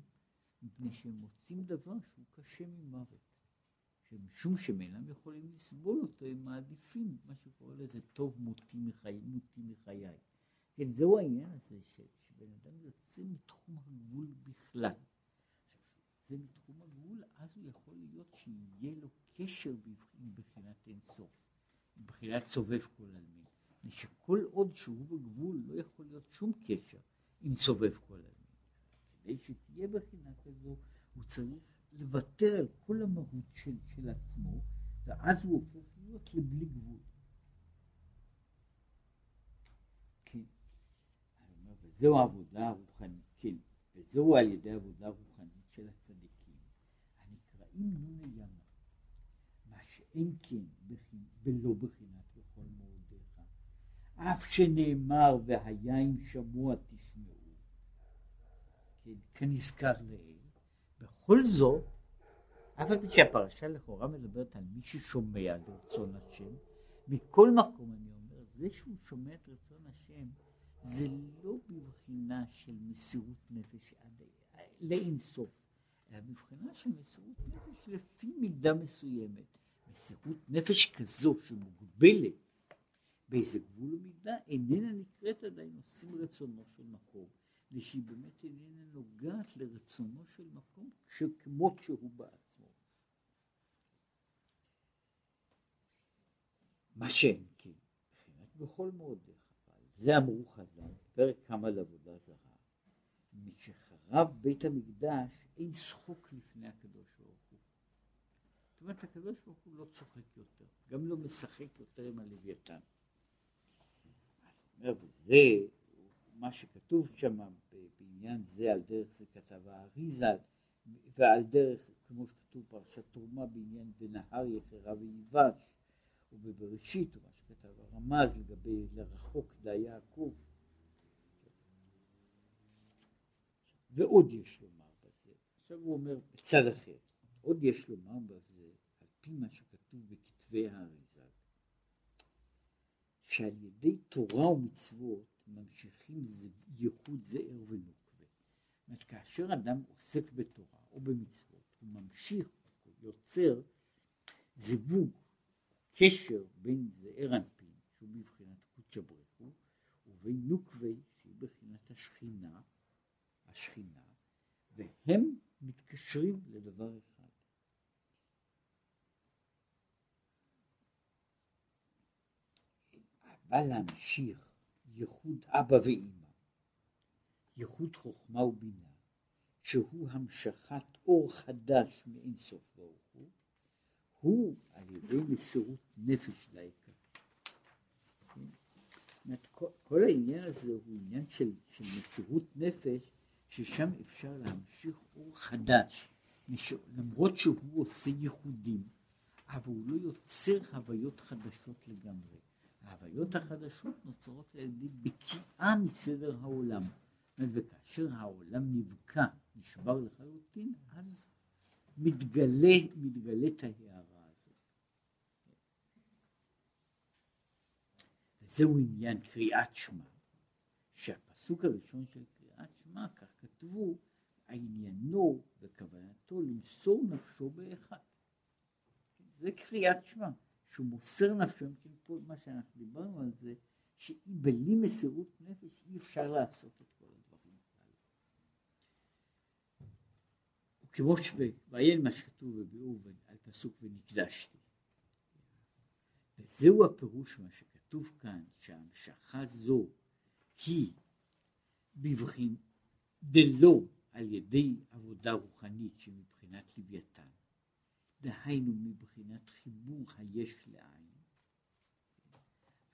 מפני שהם מוצאים דבר שהוא קשה ממוות. שמשום שהם אינם יכולים לסבול אותו, הם מעדיפים מה שקורא לזה טוב מותי מחיי. מותי מחיי. כן, זהו העניין הזה, שבן אדם יוצא מתחום הגבול בכלל. זה מתחום הגבול, אז הוא יכול להיות שיהיה לו קשר בבחינת אינסוף, בבחינת סובב כל עלמין. שכל עוד שהוא בגבול לא יכול להיות שום קשר עם סובב כל עלמין. כדי שתהיה בחינה כזו, הוא צריך לוותר על כל המהות של, של עצמו, ואז הוא הופך להיות לבלי גבול. כן, וזהו העבודה הרוחנית, כן, וזהו על ידי עבודה רוחנית של הצדיקים, הנקראים נון ימה, מה שאין כן ולא בחינת בכל מאודיך, אף שנאמר והיין שמוע תשמעו, כן, כנזכר לעיל, בכל זאת, אף על פי שהפרשה לכאורה מדברת על מי ששומע לרצון השם, מכל מקום אני אומר, זה שהוא שומע את רצון השם, זה לא בבחינה של מסירות נפש עד לאינסוף, אלא בבחינה של מסירות נפש לפי מידה מסוימת. מסירות נפש כזו שמוגבלת באיזה גבול ומידה איננה נקראת עדיין עושים רצונו של מקום, ושהיא באמת איננה נוגעת לרצונו של מקום כמות שהוא בעצמו. מה שאין כן, בכל מועדיך, זה אמרו חז"ל, פרק כמה לעבודה זרה, משחרב בית המקדש אין צחוק לפני הקדוש ברוך הוא. זאת אומרת הקדוש ברוך הוא לא צוחק יותר, גם לא משחק יותר עם הלוויתן. וזה מה שכתוב שם בעניין זה, על דרך זה כתב האריזה, ועל דרך, כמו שכתוב פרשת תרומה בעניין ונהר יחרה וייבש, ובבראשית, ומה שכתב הרמז לגבי לרחוק דה יעקב. ועוד יש לומר בזה, עכשיו הוא אומר בצד אחר, עוד יש לומר בזה, על פי מה שכתוב בכתבי האריזה, שעל ידי תורה ומצוות ממשיכים ייחוד זער ונוקבה. זאת אומרת, כאשר אדם עוסק בתורה או במצוות, הוא ממשיך, הוא יוצר זיווג, קשר בין זער אנפין, שהוא בבחינת קודשא בריחו, ובין נוקבי, שהיא בבחינת השכינה, השכינה, והם מתקשרים לדבר אחד. בא להמשיך ייחוד אבא ואימא, ייחוד חוכמה ובינה, שהוא המשכת אור חדש מאין סוף ברוך הוא, הוא על ידי מסירות נפש לעיקר. כל העניין הזה הוא עניין של, של מסירות נפש, ששם אפשר להמשיך אור חדש, מש, למרות שהוא עושה ייחודים, אבל הוא לא יוצר הוויות חדשות לגמרי. ההוויות החדשות נוצרות על ידי בקיאה מסדר העולם. וכאשר העולם נבקע, נשבר לחלוטין, אז מתגלה, מתגלית ההערה הזאת. וזהו עניין קריאת שמע, שהפסוק הראשון של קריאת שמע, כך כתבו, עניינו וכוונתו למסור נפשו באחד. זה קריאת שמע. שהוא מוסר נפשו, פה מה שאנחנו דיברנו על זה, שבלי מסירות נפש אי אפשר לעשות את כל הדברים האלה. וכמו שוועיין מה שכתוב בביאור על פסוק ונקדשתי. וזהו הפירוש מה שכתוב כאן, שהמשכה זו היא בבחין דלא על ידי עבודה רוחנית שמבחינת לוויתן, דהיינו מבחינת חיבור היש לעין,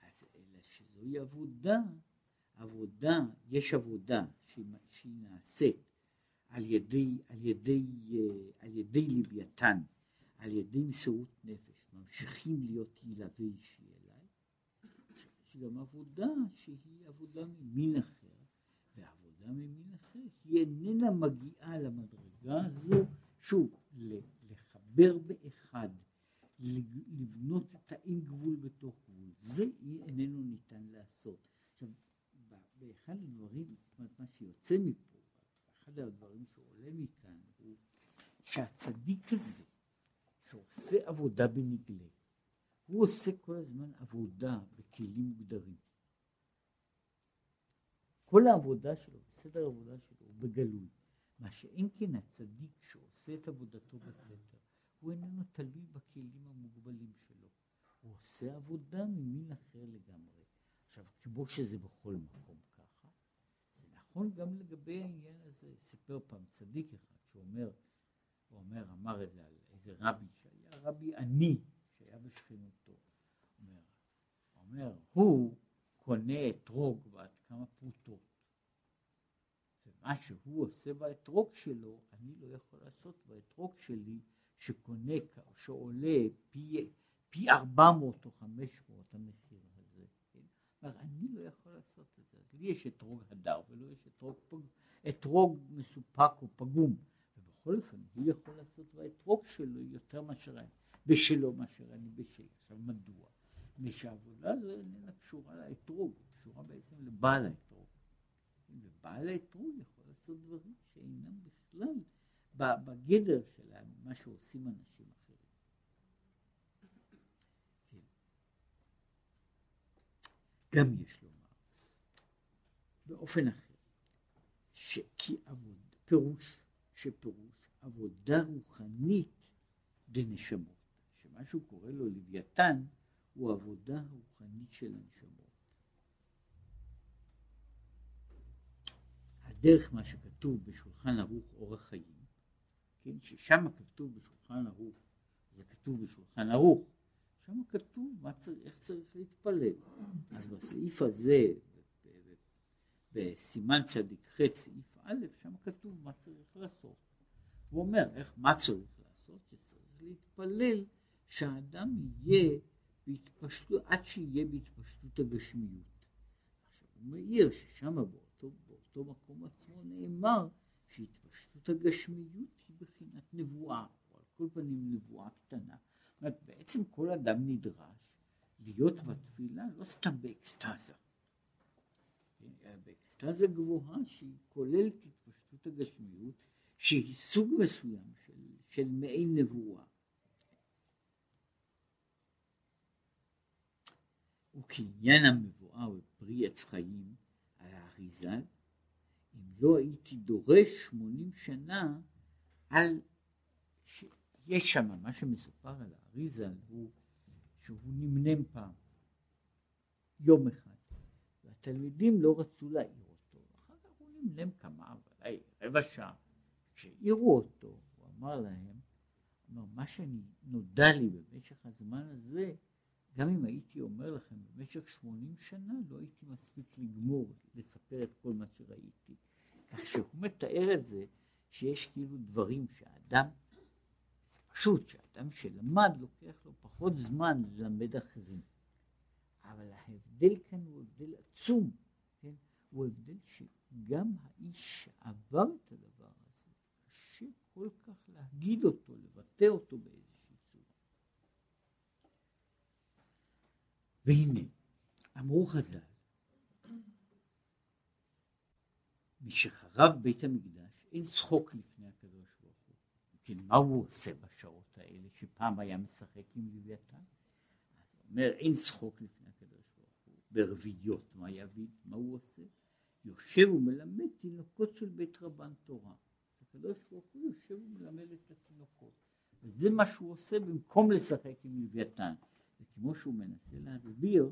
אז אלא שזוהי עבודה, עבודה, יש עבודה שהיא, נעשית על ידי, על ידי, על ידי לוויתן, על ידי מסירות נפש, ממשיכים להיות ילווה אישי אליי, יש גם עבודה שהיא עבודה ממין אחר, ועבודה ממין אחר היא איננה מגיעה למדרגה הזו, שוב, לחבר באחד, לבנות את האין גבול בתוך גבול, זה איננו ניתן לעשות. עכשיו, באחד הדברים, זאת אומרת, מה שיוצא מפה, אחד הדברים שעולה מכאן, הוא שהצדיק הזה, שעושה עבודה בנגלה, הוא עושה כל הזמן עבודה בכלים מוגדרים. כל העבודה שלו, בסדר העבודה שלו, הוא בגלוי. מה שאין כן הצדיק שעושה את עבודתו בסתר, הוא איננו תלוי בכלים המוגבלים שלו. הוא עושה עבודה ממין אחר לגמרי. עכשיו, כמו שזה בכל מקום ככה, זה נכון גם לגבי העניין הזה. סיפר פעם צדיק אחד שאומר, הוא אומר, אמר את זה על איזה רבי שהיה רבי עני, שהיה בשכנותו. אומר, אומר, הוא קונה אתרוג בעד כמה פרוטות. ומה שהוא עושה באתרוג שלו, אני לא יכול לעשות באתרוג שלי שקונה, שעולה פי, פי 400 או 500 המחיר הזה, כן? אני לא יכול לעשות את זה, לי יש אתרוג הדר ולא יש אתרוג, פג, אתרוג מסופק או פגום, ובכל אופן הוא יכול לעשות באתרוג שלו יותר מאשר אני, בשלו מאשר אני בשלי. עכשיו מדוע? מפני שהעבודה הזו איננה קשורה לאתרוג, קשורה בעצם לבעל האתרוג. ובעל האתרוג יכול לעשות דברים שאינם בכלל בגדר של מה שעושים אנשים אחרים. כן. גם יש לומר, באופן אחר, שכי עבוד, פירוש, שפירוש עבודה רוחנית דנשמות, שמה שהוא קורא לו לוויתן, הוא עבודה רוחנית של הנשמות. הדרך מה שכתוב בשולחן ערוך אורח חיים, כן, ששם כתוב בשולחן ערוך, זה כתוב בשולחן ערוך, שם כתוב מה צריך, איך צריך להתפלל. אז בסעיף הזה, בסימן צדיק ח' סעיף א', שם כתוב מה צריך לעשות. הוא אומר איך, מה צריך לעשות? שצריך להתפלל שהאדם יהיה בהתפשטות, עד שיהיה בהתפשטות הגשמיות. עכשיו הוא מעיר ששם באותו, באותו מקום עצמו נאמר שהתפשטות הגשמיות היא בחינת נבואה, או על כל פנים נבואה קטנה. זאת אומרת, בעצם כל אדם נדרש להיות בתפילה לא סתם באקסטזה, אלא באקסטזה גבוהה שהיא כוללת התפשטות הגשמיות, שהיא סוג מסוים של, של מעין נבואה. וכעניין המבואר בפרי עץ חיים על האריזה, אם לא הייתי דורש שמונים שנה על, שיש שם, מה שמסופר על האריזה הוא שהוא נמנם פעם, יום אחד, והתלמידים לא רצו להעיר אותו, אחר כך הוא נמנם כמה, ודאי רבע שעה, כשהעירו אותו, הוא אמר להם, מה שנודע לי במשך הזמן הזה, גם אם הייתי אומר לכם במשך 80 שנה לא הייתי מספיק לגמור לספר את כל מה שראיתי. כך שהוא מתאר את זה שיש כאילו דברים שאדם, זה פשוט שאדם שלמד לוקח לו פחות זמן ללמד אחרים. אבל ההבדל כאן הוא הבדל עצום, כן? הוא הבדל שגם האיש שעבר את הדבר הזה, קשה כל כך להגיד אותו, לבטא אותו באיזה והנה, אמרו חז"ל, משחרב בית המקדש אין צחוק לפני הקדוש ברוך הוא. כן, מה הוא עושה בשעות האלה שפעם היה משחק עם לוויתן? אז אומר אין צחוק לפני הקדוש ברוך הוא. ברביעיות מה יביא? מה הוא עושה? יושב ומלמד תינוקות של בית רבן תורה. הקדוש ברוך הוא יושב ומלמד את התינוקות. וזה מה שהוא עושה במקום לשחק עם לוויתן. וכמו שהוא מנסה להסביר,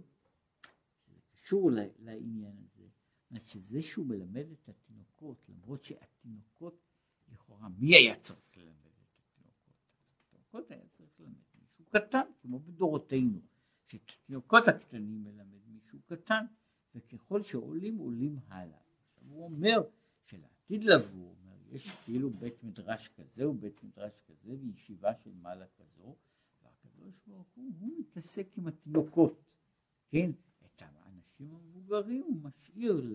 שזה קשור לעניין הזה, שזה שהוא מלמד את התינוקות, למרות שהתינוקות, לכאורה, מי היה צריך ללמד את התינוקות? התינוקות היה צריך ללמד מישהו קטן, כמו בדורותינו, שאת התינוקות הקטנים מלמד מישהו קטן, וככל שעולים, עולים הלאה. הוא אומר שלעתיד לבוא, יש כאילו בית מדרש כזה ובית מדרש כזה וישיבה של מעלה כזו, הקדוש ברוך הוא, הוא מתעסק עם התינוקות, כן? את האנשים המבוגרים הוא משאיר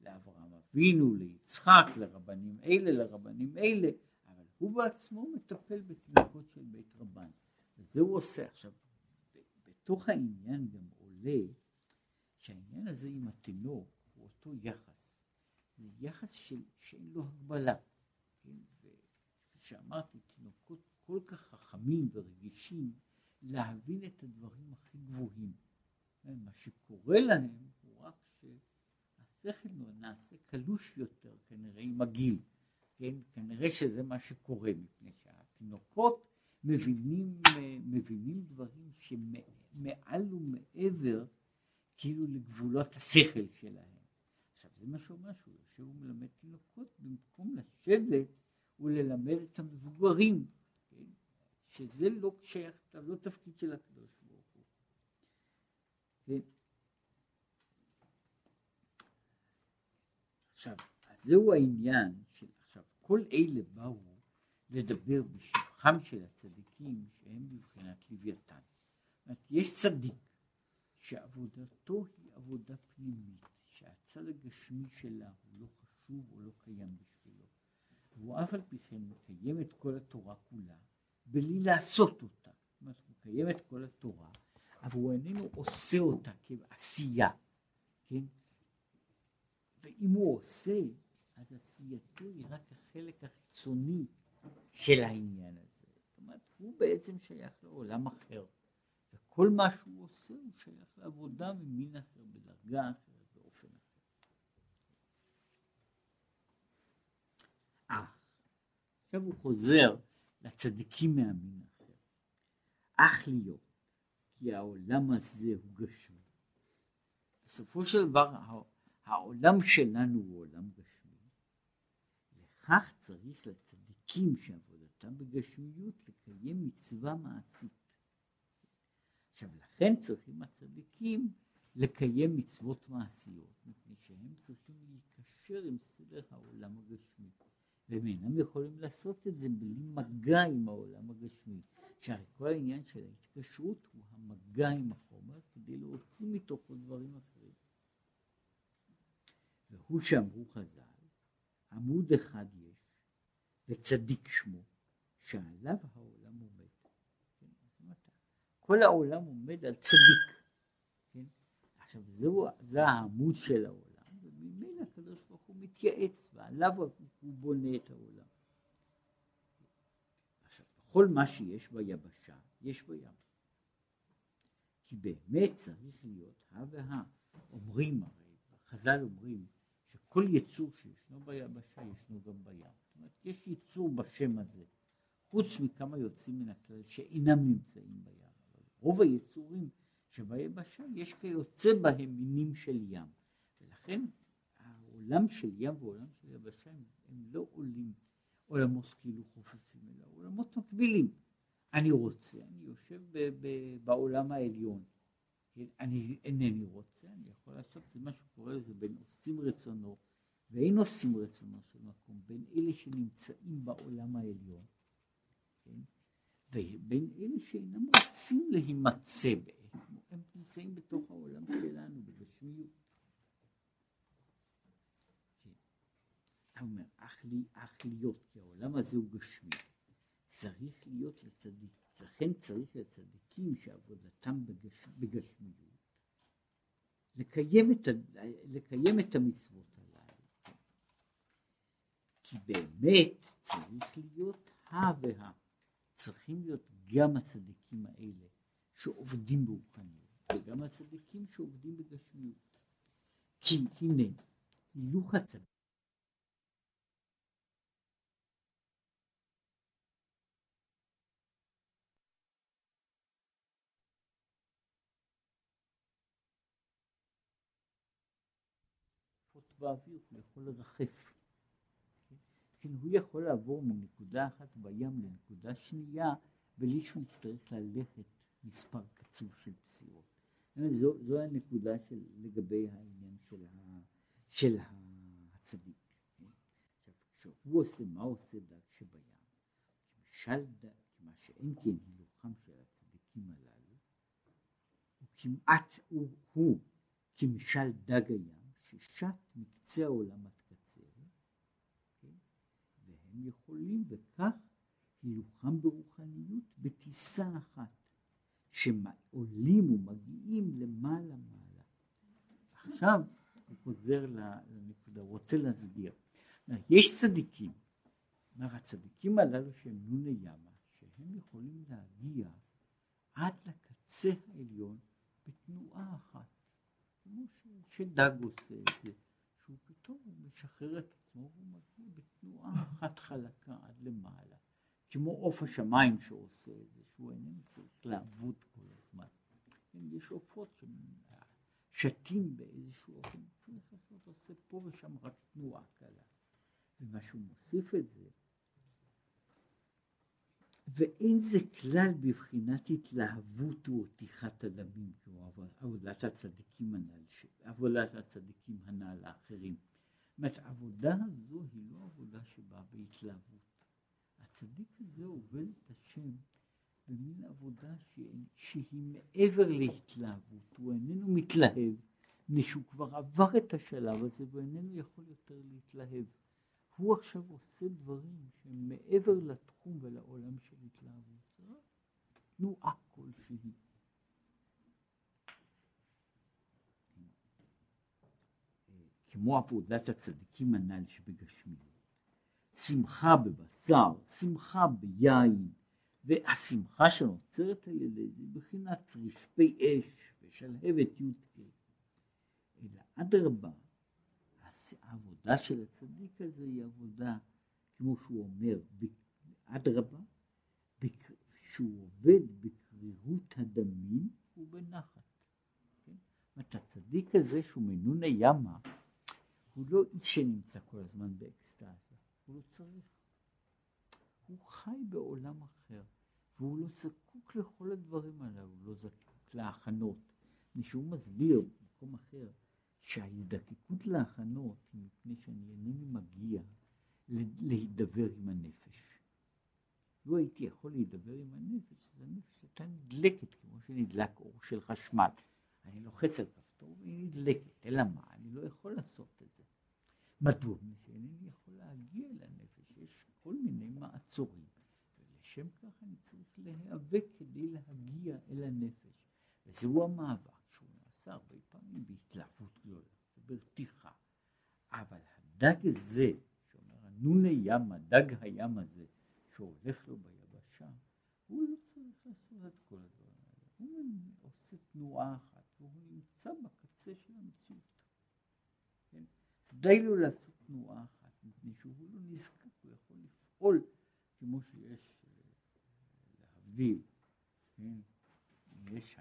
לאברהם אבינו, ליצחק, לרבנים אלה, לרבנים אלה, אבל הוא בעצמו מטפל בתינוקות של בית רבן. וזה הוא עושה. עכשיו, בתוך העניין גם עולה שהעניין הזה עם התינוק הוא אותו יחס. זה יחס של, שאין לו הגבלה. כן? וכפי שאמרתי, תינוקות כל כך חכמים ורגישים, להבין את הדברים הכי גבוהים. מה שקורה להם הוא רק שהשכל נעשה קלוש יותר כנראה עם הגיל, כן? כנראה שזה מה שקורה, מפני שהתינוקות מבינים, מבינים דברים שמעל ומעבר כאילו לגבולות השכל שלהם. עכשיו זה מה שאומר שהוא יושב ומלמד תינוקות במקום לשבת וללמד את המבוגרים. שזה לא שייך, לא תפקיד של הקדוש ברוך הוא. כן? עכשיו, אז זהו העניין של עכשיו, כל אלה באו לדבר בשבחם של הצדיקים שהם בבחינת לוויתן. יש צדיק שעבודתו היא עבודה פנימית, שהצד הגשמי שלה הוא לא חשוב או לא קיים בשבילו, והוא אף על פי כן מקיים את כל התורה כולה, בלי לעשות אותה. זאת אומרת, הוא מקיים את כל התורה, אבל הוא איננו עושה אותה כעשייה, כן? ואם הוא עושה, אז עשייתו היא רק החלק החיצוני של העניין הזה. זאת אומרת, הוא בעצם שייך לעולם אחר. וכל מה שהוא עושה הוא שייך לעבודה ממין אחר, בדרגה אחרת, באופן אחר. אך, עכשיו הוא חוזר לצדיקים מהמין אחר. אך להיות, כי העולם הזה הוא גשמי. בסופו של דבר העולם שלנו הוא עולם גשמי. לכך צריך לצדיקים שעבודתם בגשמיות לקיים מצווה מעשית. עכשיו לכן צריכים הצדיקים לקיים מצוות מעשיות, מפני שהם צריכים להיקשר עם סדר העולם הגשמי. והם אינם יכולים לעשות את זה בלי מגע עם העולם הגשמי. שהרי כל העניין של ההתקשרות הוא המגע עם החומר כדי להוציא מתוכו דברים אחרים. והוא שאמרו חז"ל, עמוד אחד יש, וצדיק שמו, שעליו העולם עומד. כן? כל העולם עומד על צדיק. כן? עכשיו זהו, זה העמוד של העולם, וממילא הקדוש הוא מתייעץ, ועליו הוא בונה את העולם. עכשיו, בכל מה שיש ביבשה, יש בים. כי באמת צריך להיות הא והא. אומרים הרי, חז"ל אומרים, כל יצור שישנו ביבשה ישנו גם בים. זאת אומרת, יש יצור בשם הזה, חוץ מכמה יוצאים מן הכלל שאינם נמצאים בים. אבל רוב היצורים שביבשה יש כיוצא בהם מינים של ים. ולכן העולם של ים ועולם של יבשה הם, הם לא עולים עולמות כאילו חופפים, אלא עולמות מקבילים. אני רוצה, אני יושב ב- ב- בעולם העליון. כן? אני אינני רוצה, אני יכול לעשות, זה מה שקורא לזה בין עושים רצונו ואין עושים רצונו של מקום, בין אלה שנמצאים בעולם העליון, כן? ובין אלה שאינם רוצים להימצא בעצם, הם נמצאים בתוך העולם שלנו, בגשמיות. כן. הוא אומר, אך, לי, אך להיות, כי העולם הזה הוא גשמי, צריך להיות לצדיק, לכן צריך לצדיקים שעבודתם בגש, בגשמיות, לקיים את, לקיים את המצוות כי באמת צריך להיות הא והא. צריכים להיות גם הצדיקים האלה שעובדים ברוחניות, וגם הצדיקים שעובדים בגשמיות. כי הנה, הילוך הצדיק באוויר, הוא יכול לרחף. כן, הוא יכול לעבור מנקודה אחת בים לנקודה שנייה בלי שהוא יצטרך ללכת מספר קצוב של פסיעות. זו, זו הנקודה של, לגבי העניין של, ה, של הצדיק. כן? עכשיו, כשהוא עושה, מה עושה דג שבים? משל דג, מה שאין כן הילוכם של הצדיקים הללו, הוא כמעט, הוא, הוא כמשל דג הים, ששט מקצה העולם הם יכולים בכך הילוכם ברוחניות בטיסה אחת, שעולים ומגיעים למעלה מעלה. עכשיו הוא חוזר לנקודה, הוא רוצה להסביר. יש צדיקים, אומר הצדיקים הללו שהם נוני ימה, שהם יכולים להגיע עד לקצה העליון בתנועה אחת, כמו שדג עושה את זה, שהוא פתאום משחרר את עצמו והוא מגיע בתנועה אחת חלקה עד למעלה, כמו עוף השמיים שעושה את זה, שהוא איננו צריך לעבוד כל הזמן. כן, יש עופות ששתים באיזשהו אופן, צריך לעשות, עושה פה ושם רק תנועה קלה. ומה שהוא מוסיף את זה, ואין זה כלל בבחינת התלהבות ופתיחת הדמים, כמו עבודת הצדיקים הנ"ל, עבודת הצדיקים הנ"ל האחרים. זאת אומרת, העבודה הזו היא לא עבודה שבאה בהתלהבות. הצדיק הזה עובד את השם במין עבודה שהיא, מעבר להתלהבות, הוא איננו מתלהב, מפני שהוא כבר עבר את השלב הזה ואיננו יכול יותר להתלהב. הוא עכשיו עושה דברים שהם מעבר לתחום ולעולם של התלהבות, אה? תנועה אה, כלשהי. כמו עבודת הצדיקים הנ"ל שבגשמיות. שמחה בבשר, שמחה ביין, והשמחה שנוצרת על ידי זה בחינת רשפי אש ושלהבת י"ק. אלא אדרבה, העבודה של הצדיק הזה היא עבודה, כמו שהוא אומר, אדרבה, שהוא עובד בקרירות הדמים ובנחת. כן? זאת הצדיק הזה שהוא מנונה ימה, הוא לא איש שנמצא כל הזמן באקסטאזה, הוא לא צריך. הוא חי בעולם אחר, והוא לא זקוק לכל הדברים האלה, הוא לא זקוק להכנות. שהוא מסביר במקום אחר שההזדקקות להכנות היא מפני שאני אינני מגיע להידבר עם הנפש. לו הייתי יכול להידבר עם הנפש, אז הנפש הייתה נדלקת כמו שנדלק אור של חשמל. אני לוחץ על כפתור והיא נדלקת, אלא מה? אני לא יכול לעשות את זה. מדוע? שאינני יכול להגיע לנפש, יש כל מיני מעצורים. ולשם כך אני צריך להיאבק כדי להגיע אל הנפש. וזהו המאבק נעשה הרבה פעמים בהתלהבות גדולה וברתיחה. אבל הדג הזה, שאומר הנוני ים, הדג הים הזה, שהולך לו ביבשה, הוא לא צריך לעשות את כל הדברים האלה. הוא עושה תנועה אחת, והוא נמצא בקצה של המציאות. כן? די לו לעשות תנועה אחת, מפני שהוא לא נזקק, הוא יכול לפעול כמו שיש אה, להבדיל. כן? יש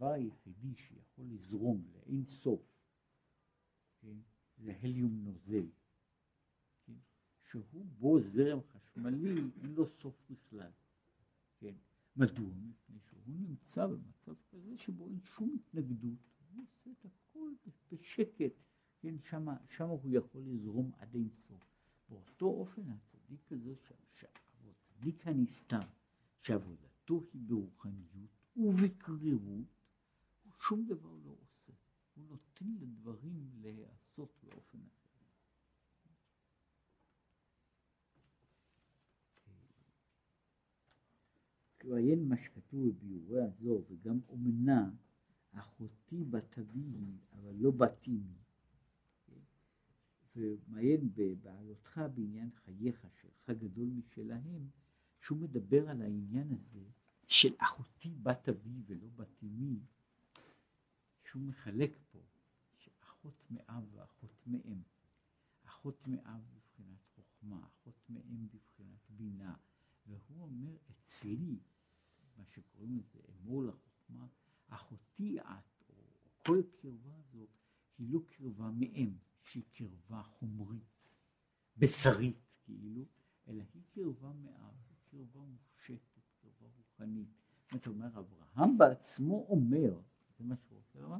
הדבר היחידי שיכול לזרום לאין סוף, כן? זה הליום נוזל. שהוא בו זרם חשמלי, אין לו סוף בכלל. כן. מדוע? מפני שהוא נמצא במצב כזה שבו אין שום התנגדות, הוא עושה את הכל בשקט, כן, שמה הוא יכול לזרום עד אין סוף. באותו אופן הצדיק הזה, הצדיק הנסתר, שעבודתו היא ברוחניות ובקרירות, שום דבר לא עושה. הוא נותן לדברים להיעשות באופן אחר. עיין מה שכתוב בביאורי הזו, וגם אומנה, אחותי בת אביי, אבל לא בת אמי. ומעיין בעלותך בעניין חייך, שלך גדול משלהם, שהוא מדבר על העניין הזה של אחותי בת אבי ולא בת אמי, שהוא מחלק פה, שאחות מאב ואחות מאם. אחות מאב בבחינת חוכמה, אחות מאם בבחינת בינה, והוא אומר אצלי מה שקוראים לזה אמור לחוכמה, אחותי את, או כל קרבה זו, היא לא קרבה מאם, שהיא קרבה חומרית, בשרית כאילו, אלא היא קרבה מאב, היא קרבה מופשטת, קרבה רוחנית. זאת אומרת, אברהם בעצמו אומר, זה מה שהוא רוצה לומר,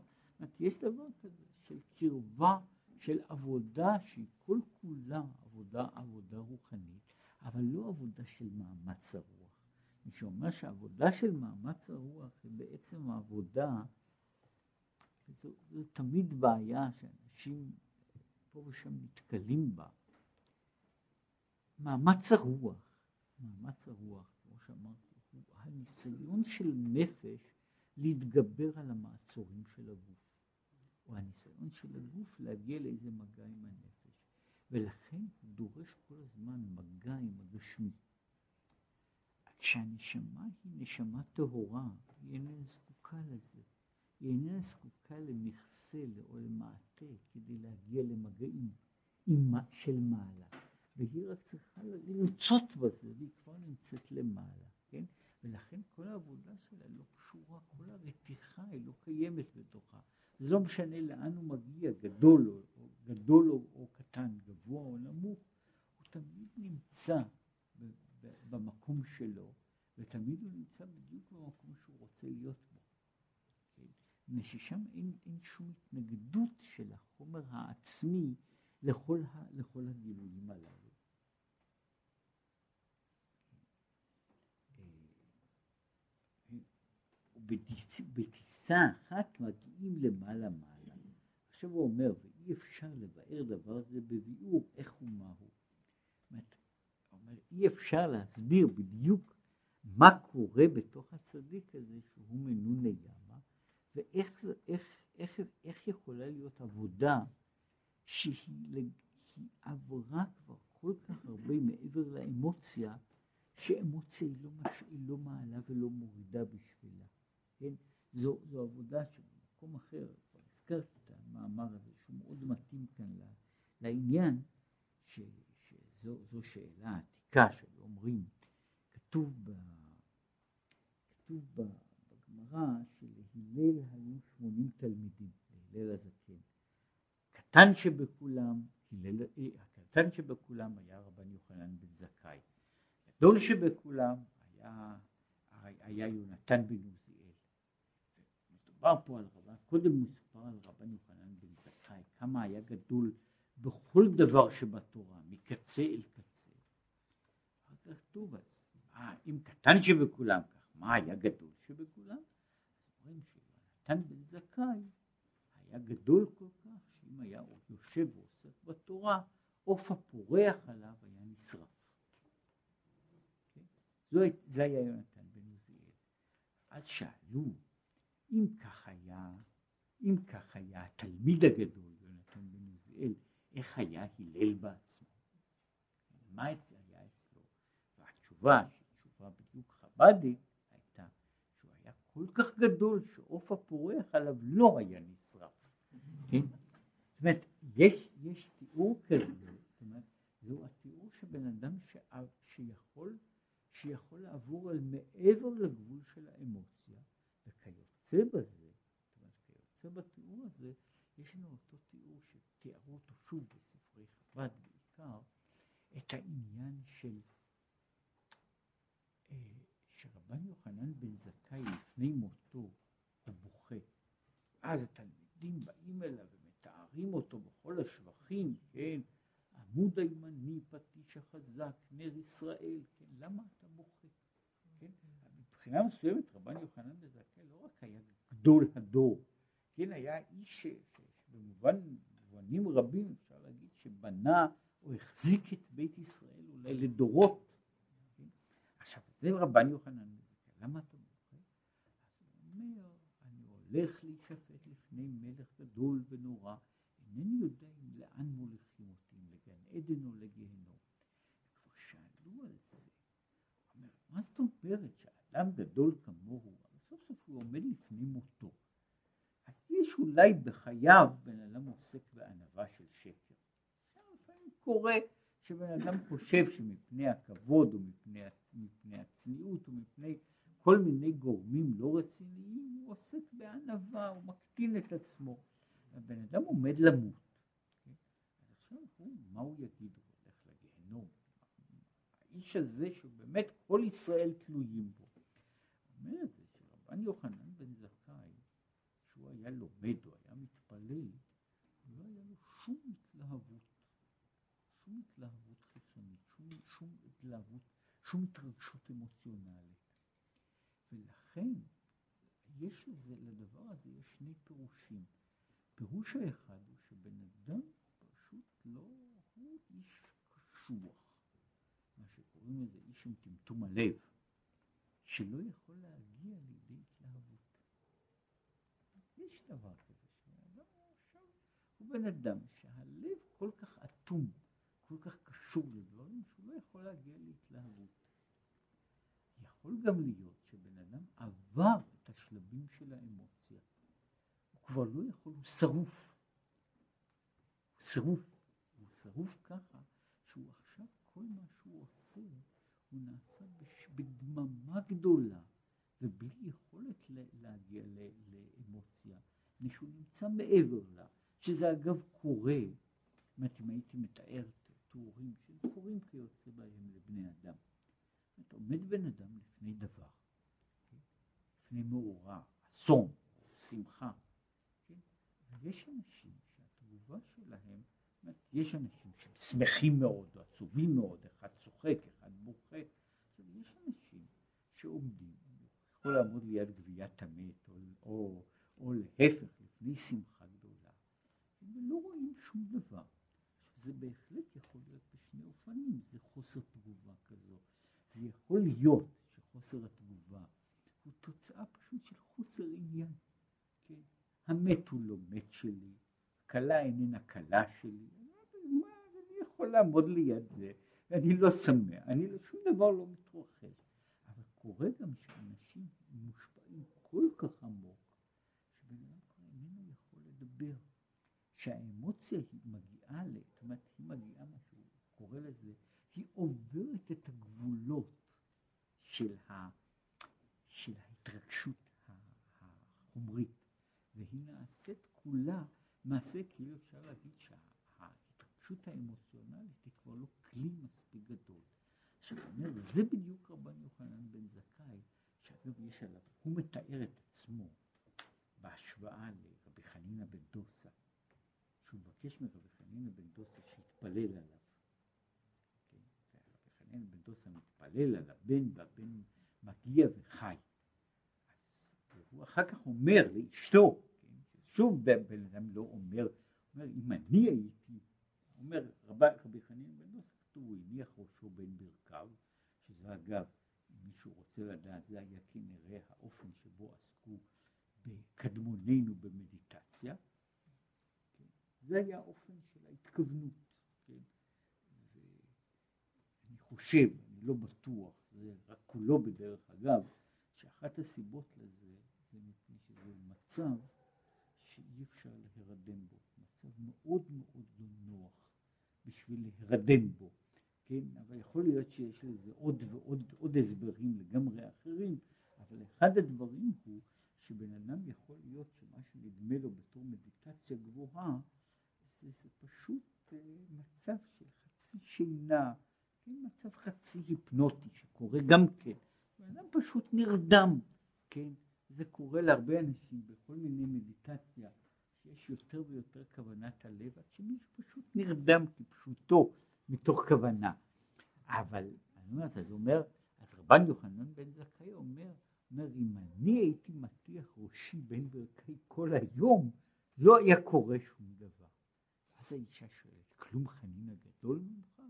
יש דבר כזה של קרבה, של עבודה שהיא כל כולה עבודה, עבודה רוחנית, אבל לא עבודה של מאמץ הרוח. מי שאומר שהעבודה של מאמץ הרוח היא בעצם העבודה, זו, זו תמיד בעיה שאנשים פה ושם נתקלים בה. מאמץ הרוח, מאמץ הרוח, כמו שאמרתי, הוא הניסיון של נפש להתגבר על המעצורים של הגוף, או הניסיון של הגוף להגיע לאיזה מגע עם הנפש, ולכן הוא דורש כל הזמן מגע עם הגשמי. כשהנשמה היא נשמה טהורה, היא איננה זקוקה לזה. היא איננה זקוקה למכסה או למעטה כדי להגיע למגעים של מעלה. והיא רק צריכה לרצות בזה, והיא כבר נמצאת למעלה, כן? ולכן כל העבודה שלה לא קשורה, כל הרתיחה היא לא קיימת בתוכה. זה לא משנה לאן הוא מגיע, גדול או, או גדול או, או קטן, גבוה או נמוך, הוא תמיד נמצא במקום שלו, ותמיד הוא נמצא בדיוק במקום שהוא רוצה להיות בו. כן? ששם אין, אין שום התנגדות של החומר העצמי לכל, ה, לכל הגילויים הללו. ובטיסה אחת מגיעים למעלה מעלה. עכשיו הוא אומר, ואי אפשר לבאר דבר זה בביאור איך ומהו. אומר, אי אפשר להסביר בדיוק מה קורה בתוך הצדיק הזה שהוא מנונה ימה, ואיך איך, איך, איך יכול יכולה להיות עבודה שהיא עברה כבר כל כך הרבה מעבר לאמוציה, שאמוציה היא לא, מש... היא לא מעלה ולא מורידה בשבילה. כן? זו, זו עבודה שבמקום אחר, כבר הזכרתי את המאמר הזה, שהוא מאוד מתאים כאן לעניין, ש, שזו שאלה עתיקה שאומרים, כתוב, ב, כתוב בגמרא שלהלל היו שמונים תלמידים, להלל הזקן. קטן שבכולם, הלל, אה, הקטן שבכולם היה רבן יוחנן בן זכאי. הגדול שבכולם היה, היה יונתן בן עוזיאל. מדובר פה על רבן, קודם מסופר על רבן יוחנן בן זכאי, כמה היה גדול בכל דבר שבתורה, מקצה אל קצה. אחר כך כתוב אז, מה, אם קטן שבכולם מה היה גדול שבכולם? אומרים שיונתן בן זכאי היה גדול כל כך, שאם היה יושב ועוסק בתורה, עוף הפורח עליו היה נשרף. כן? זה היה יונתן בן עוזיאל. אז שאלו, אם כך היה, אם כך היה התלמיד הגדול, יונתן בן עוזיאל, איך היה הלל בעצמו? מה היה אצלו? והתשובה, תשובה בדיוק חב"דית, הייתה שהוא היה כל כך גדול שעוף הפורח עליו לא היה נשרף. כן? זאת אומרת, יש, יש תיאור כזה, זאת אומרת, זהו התיאור שבן אדם ש... שיכול, שיכול לעבור על מעבר לגבול של האמוציה, וכיוצא בזה, כיוצא בתיאור הזה, יש לנו אותו תיאור שתיארו אותו שוב בספרי חב"ד בעיקר, את העניין של אה, שרבן יוחנן בן זכאי לפני מותו הוא בוכה. אז התלמידים באים אליו ומתארים אותו בכל השבחים, כן, עמוד הימני, פטיש החזק, נר ישראל, כן, למה אתה בוכה? כן? מבחינה מסוימת רבן יוחנן זכאי לא רק היה גדול הדור, כן, היה איש במובנים רבים אפשר להגיד שבנה או החזיק את בית ישראל אולי לדורות. כן? עכשיו זה רבן יוחנן, למה אתה? אז הוא אומר, אני הולך להישפט לפני מלך גדול ונורא, אינני יודע אם לאן מוליכים אותי, אם לגן עדן או לגיהנום. כבר שאלו על זה, אומר, מה זאת אומרת שאדם גדול כמוהו, סוף סוף הוא עומד לפני מותו. יש אולי בחייו בן אדם עוסק בענווה של שקר. לפעמים קורה שבן אדם חושב שמפני הכבוד או מפני, הצניעות או מפני כל מיני גורמים לא רציניים הוא עוסק בענווה, הוא מקטין את עצמו. הבן אדם עומד למות. עכשיו הוא, מה הוא יגיד? הוא הולך לגיהנום. האיש הזה שבאמת כל ישראל תלויים בו. אומר את זה שרבן יוחנן בן זכאי שהוא היה לומד או היה מתפלל, לא היה לו שום התלהבות, שום התלהבות חיצונית, שום, שום התלהבות, שום התרגשות אמוציונלית. ולכן יש לזה, לדבר הזה יש שני פירושים. פירוש האחד הוא שבן אדם פשוט לא, הוא איש קשוח, מה שקוראים לזה איש עם טמטום הלב, שלא יכול להגיע לידי יש דבר כזה, שבן עכשיו הוא בן אדם שהלב כל כך אטום, כל כך קשור לדברים, שהוא לא יכול להגיע להתלהבות. יכול גם להיות שבן אדם עבר את השלבים של האמוציה, הוא כבר לא יכול, הוא שרוף. שרוף. הוא שרוף ככה שהוא עכשיו, כל מה שהוא עושה, הוא נעשה בדממה גדולה ובלי יכולת להגיע לאמוציה. מישהו נמצא מעבר לה, שזה אגב קורה, זאת אם הייתי מתאר תיאורים שקורים כיוצא בהם לבני אדם. זאת עומד בן אדם לפני דבר? לפני מאורע, אסון, שמחה? ויש אנשים שהתגובה שלהם, יש אנשים ששמחים מאוד או עצובים מאוד, אחד צוחק, אחד בוכה, יש אנשים שעומדים, יכול לעמוד ליד גביית המת או, או או להפך, לפני שמחה גדולה, ולא רואים שום דבר. זה בהחלט יכול להיות בשני אופנים, זה חוסר תגובה כזו. זה יכול להיות שחוסר התגובה הוא תוצאה פשוט של חוסר עניין. המת הוא לא מת שלי, הכלה איננה כלה שלי, אני יכול לעמוד ליד זה, ואני לא שמח, אני לא, שום דבר לא מתרחש. אבל קורה גם שאנשים מושפעים כל כך עמוק, שבן אדם איננו יכול לדבר. שהאמוציה היא מגיעה, זאת אומרת, היא מגיעה, מה שהוא קורא לזה, היא עוברת את הגבולות של, ה, של ההתרגשות החומרית, והיא נעשית כולה מעשה כאילו אפשר להגיד שההתרגשות האמוציונלית היא כבר לא כלי מספיק גדול. עכשיו, אומר, זה בדיוק רבן יוחנן בן זכאי, שאגב יש עליו, הוא מתאר את עצמו בהשוואה לרבי חנינא בן דוסה, שהוא מבקש מרבי חנינא בן דוסה שיתפלל עליו. כן? ורבי חנינא בן דוסה מתפלל על הבן והבן מגיע וחי. הוא אחר כך אומר לאשתו, כן? שוב בן אדם לא אומר, אומר אם אני הייתי, אומר רבי, חנינא בן כתוב הוא הניח ראשו בין ברכיו, שזה אגב, מישהו רוצה לדעת, זה היה כנראה האופן שבו עסקו בקדמוננו במדיטציה. זה היה האופן של ההתכוונות, כן? ואני חושב, אני לא בטוח, זה רק כולו בדרך אגב, שאחת הסיבות לזה זה מפני שזה מצב שאי אפשר להירדם בו, מצב מאוד מאוד לא נוח בשביל להירדם בו, כן? אבל יכול להיות שיש לזה עוד ועוד עוד הסברים לגמרי אחרים, אבל אחד הדברים הוא שבן אדם יכול להיות שמה שנדמה לו בתור מדיטציה גבוהה זה, זה פשוט אה, מצב של חצי שינה, כן, מצב חצי היפנוטי שקורה גם כן. בן אדם פשוט נרדם, כן? זה קורה להרבה אנשים בכל מיני מדיטציה, שיש יותר ויותר כוונת הלב, עד שמישהו פשוט נרדם כפשוטו מתוך כוונה. אבל, אני אומר, אז אומר, אז רבן יוחנן בן זכאי אומר, אומר, אם אני הייתי מטיח ראשי בין ברכי כל היום, לא היה קורה שום דבר. אז האישה שואלת, כלום חנין הגדול ממך?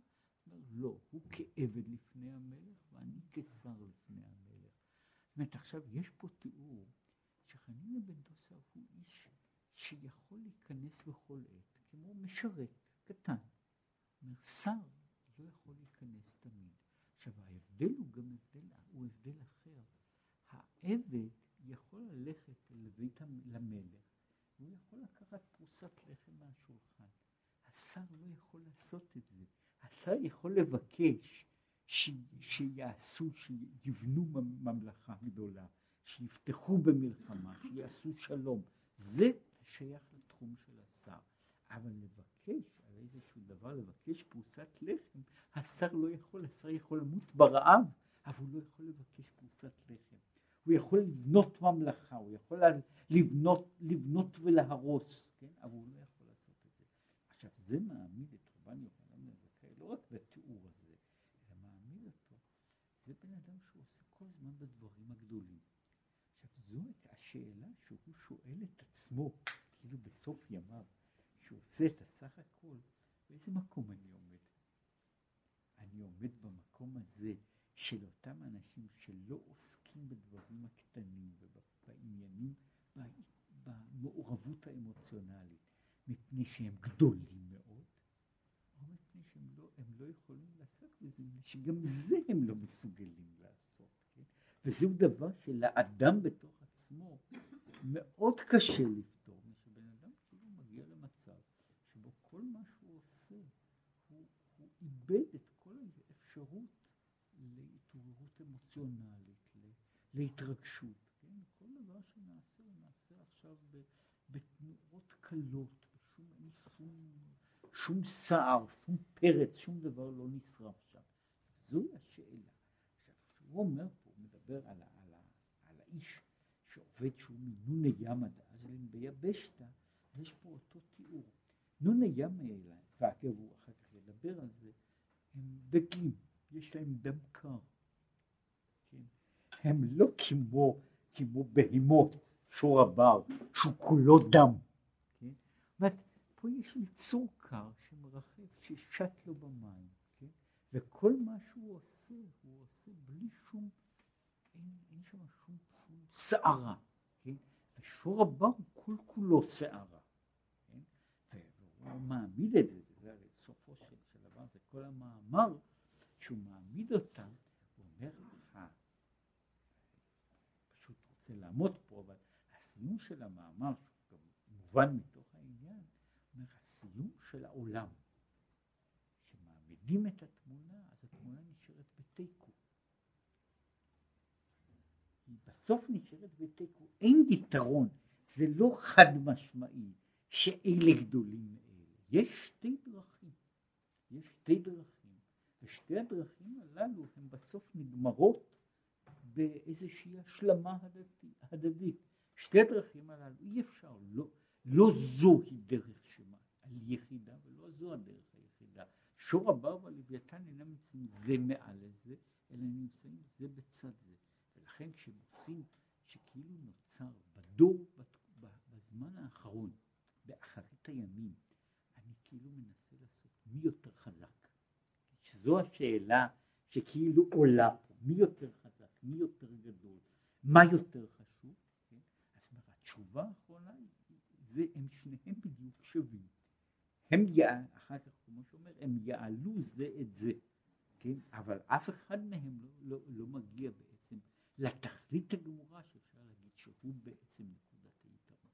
לא, הוא כעבד לפני המלך ואני כשר לפני המלך. אומרת, עכשיו יש פה תיאור שחנינא בן דוסה הוא איש שיכול להיכנס בכל עת, כמו משרת קטן. אומר, שר לא יכול להיכנס תמיד. עכשיו ההבדל הוא גם הבדל, הוא הבדל אחר. העבד יכול ללכת לבית המלך, והוא יכול לקחת פרוסת לחם מהשולחן. השר לא יכול לעשות את זה. השר יכול לבקש ש... שיעשו, שיבנו ממלכה גדולה, שיפתחו במלחמה, שיעשו שלום. זה שייך לתחום של השר. אבל לבקש על איזשהו דבר, לבקש פרוסת לחם, השר לא יכול, השר יכול למות ברעב, אבל הוא לא יכול לבקש פרוסת לחם. הוא יכול לבנות ממלכה, הוא יכול לבנות, לבנות ולהרוס, כן? אבל הוא לא יכול עכשיו זה מעמיד את רבן יוחנן בן זכאי לא רק בתיאור הזה, אלא מעמיד אותו, זה בן אדם שעושה כל הזמן בדברים הגדולים. עכשיו זו השאלה שהוא שואל את עצמו, כאילו בסוף ימיו, שהוא עושה את הסך הכל, באיזה מקום אני עומד? אני עומד במקום הזה של אותם אנשים שלא עוסקים בדברים הקטנים ובעניינים, במעורבות האמוציונלית. מפני שהם גדולים מאוד, או מפני שהם לא, לא יכולים לעשות בזה, שגם זה הם לא מסוגלים? וזהו דבר שלאדם בתוך עצמו מאוד קשה לפתור, שבן אדם כאילו מגיע למצב שבו כל מה שהוא עושה, הוא, הוא איבד את כל האפשרות להתעוררות אמוציונלית, להתרגשות, כן? כל דבר שנעשה, הוא נעשה עכשיו בתנועות קלות. שום, שום סער, שום פרץ, שום דבר לא נשרף שם. זוהי השאלה. כשהוא אומר הוא מדבר על, על, על האיש שעובד שהוא מנונה ימא דאזלין ביבשתא, יש פה אותו תיאור. נונה ימא אלה, ואגב הוא אחר כך ידבר על זה, הם דגים, יש להם דם קר. כן? הם לא כמו, כמו בהמות, שור הבר, שהוא כולו דם. כן? אומרת, פה יש יצור קר שמרחב, ששט לו במים, כן? וכל מה שהוא עושה, הוא עושה שערה. כן? ושור הוא כל כולו שערה. כן? והוא מעמיד את זה, זה סופו של, של דבר, זה כל המאמר שהוא מעמיד אותה, הוא אומר לך, פשוט רוצה לעמוד פה, אבל הסיום של המאמר, שהוא מובן מתוך העניין, אומר הסיום של העולם, שמעמידים את התורה. בסוף נשארת בתיקו, אין יתרון, זה לא חד משמעי שאלה גדולים מאלה, יש שתי דרכים, יש שתי דרכים, ושתי הדרכים הללו הן בסוף נגמרות באיזושהי השלמה הדדית. שתי הדרכים הללו אי אפשר, לא, לא זו היא דרך שמה, יחידה ולא זו הדרך היחידה. שור הבר והלוויתן אינם נמצאים זה מעל לזה, אלא נמצאים זה בצד זה. ולכן כשמוצאים שכאילו נוצר בדור, בזמן האחרון, באחרית הימים, אני כאילו מנסה לעשות מי יותר חזק. שזו השאלה שכאילו עולה פה, מי יותר חזק, מי יותר גדול, מה יותר חשוב, כן? אז התשובה האחרונה זה הם שניהם בדיוק שווים. הם יעלו, אחר כך כמו שאומר, הם יעלו זה את זה, כן? אבל אף אחד מהם לא, לא, לא מגיע בעצם לתכלית הגמורה שאפשר להגיד שהוא בעצם נקודת היתרון.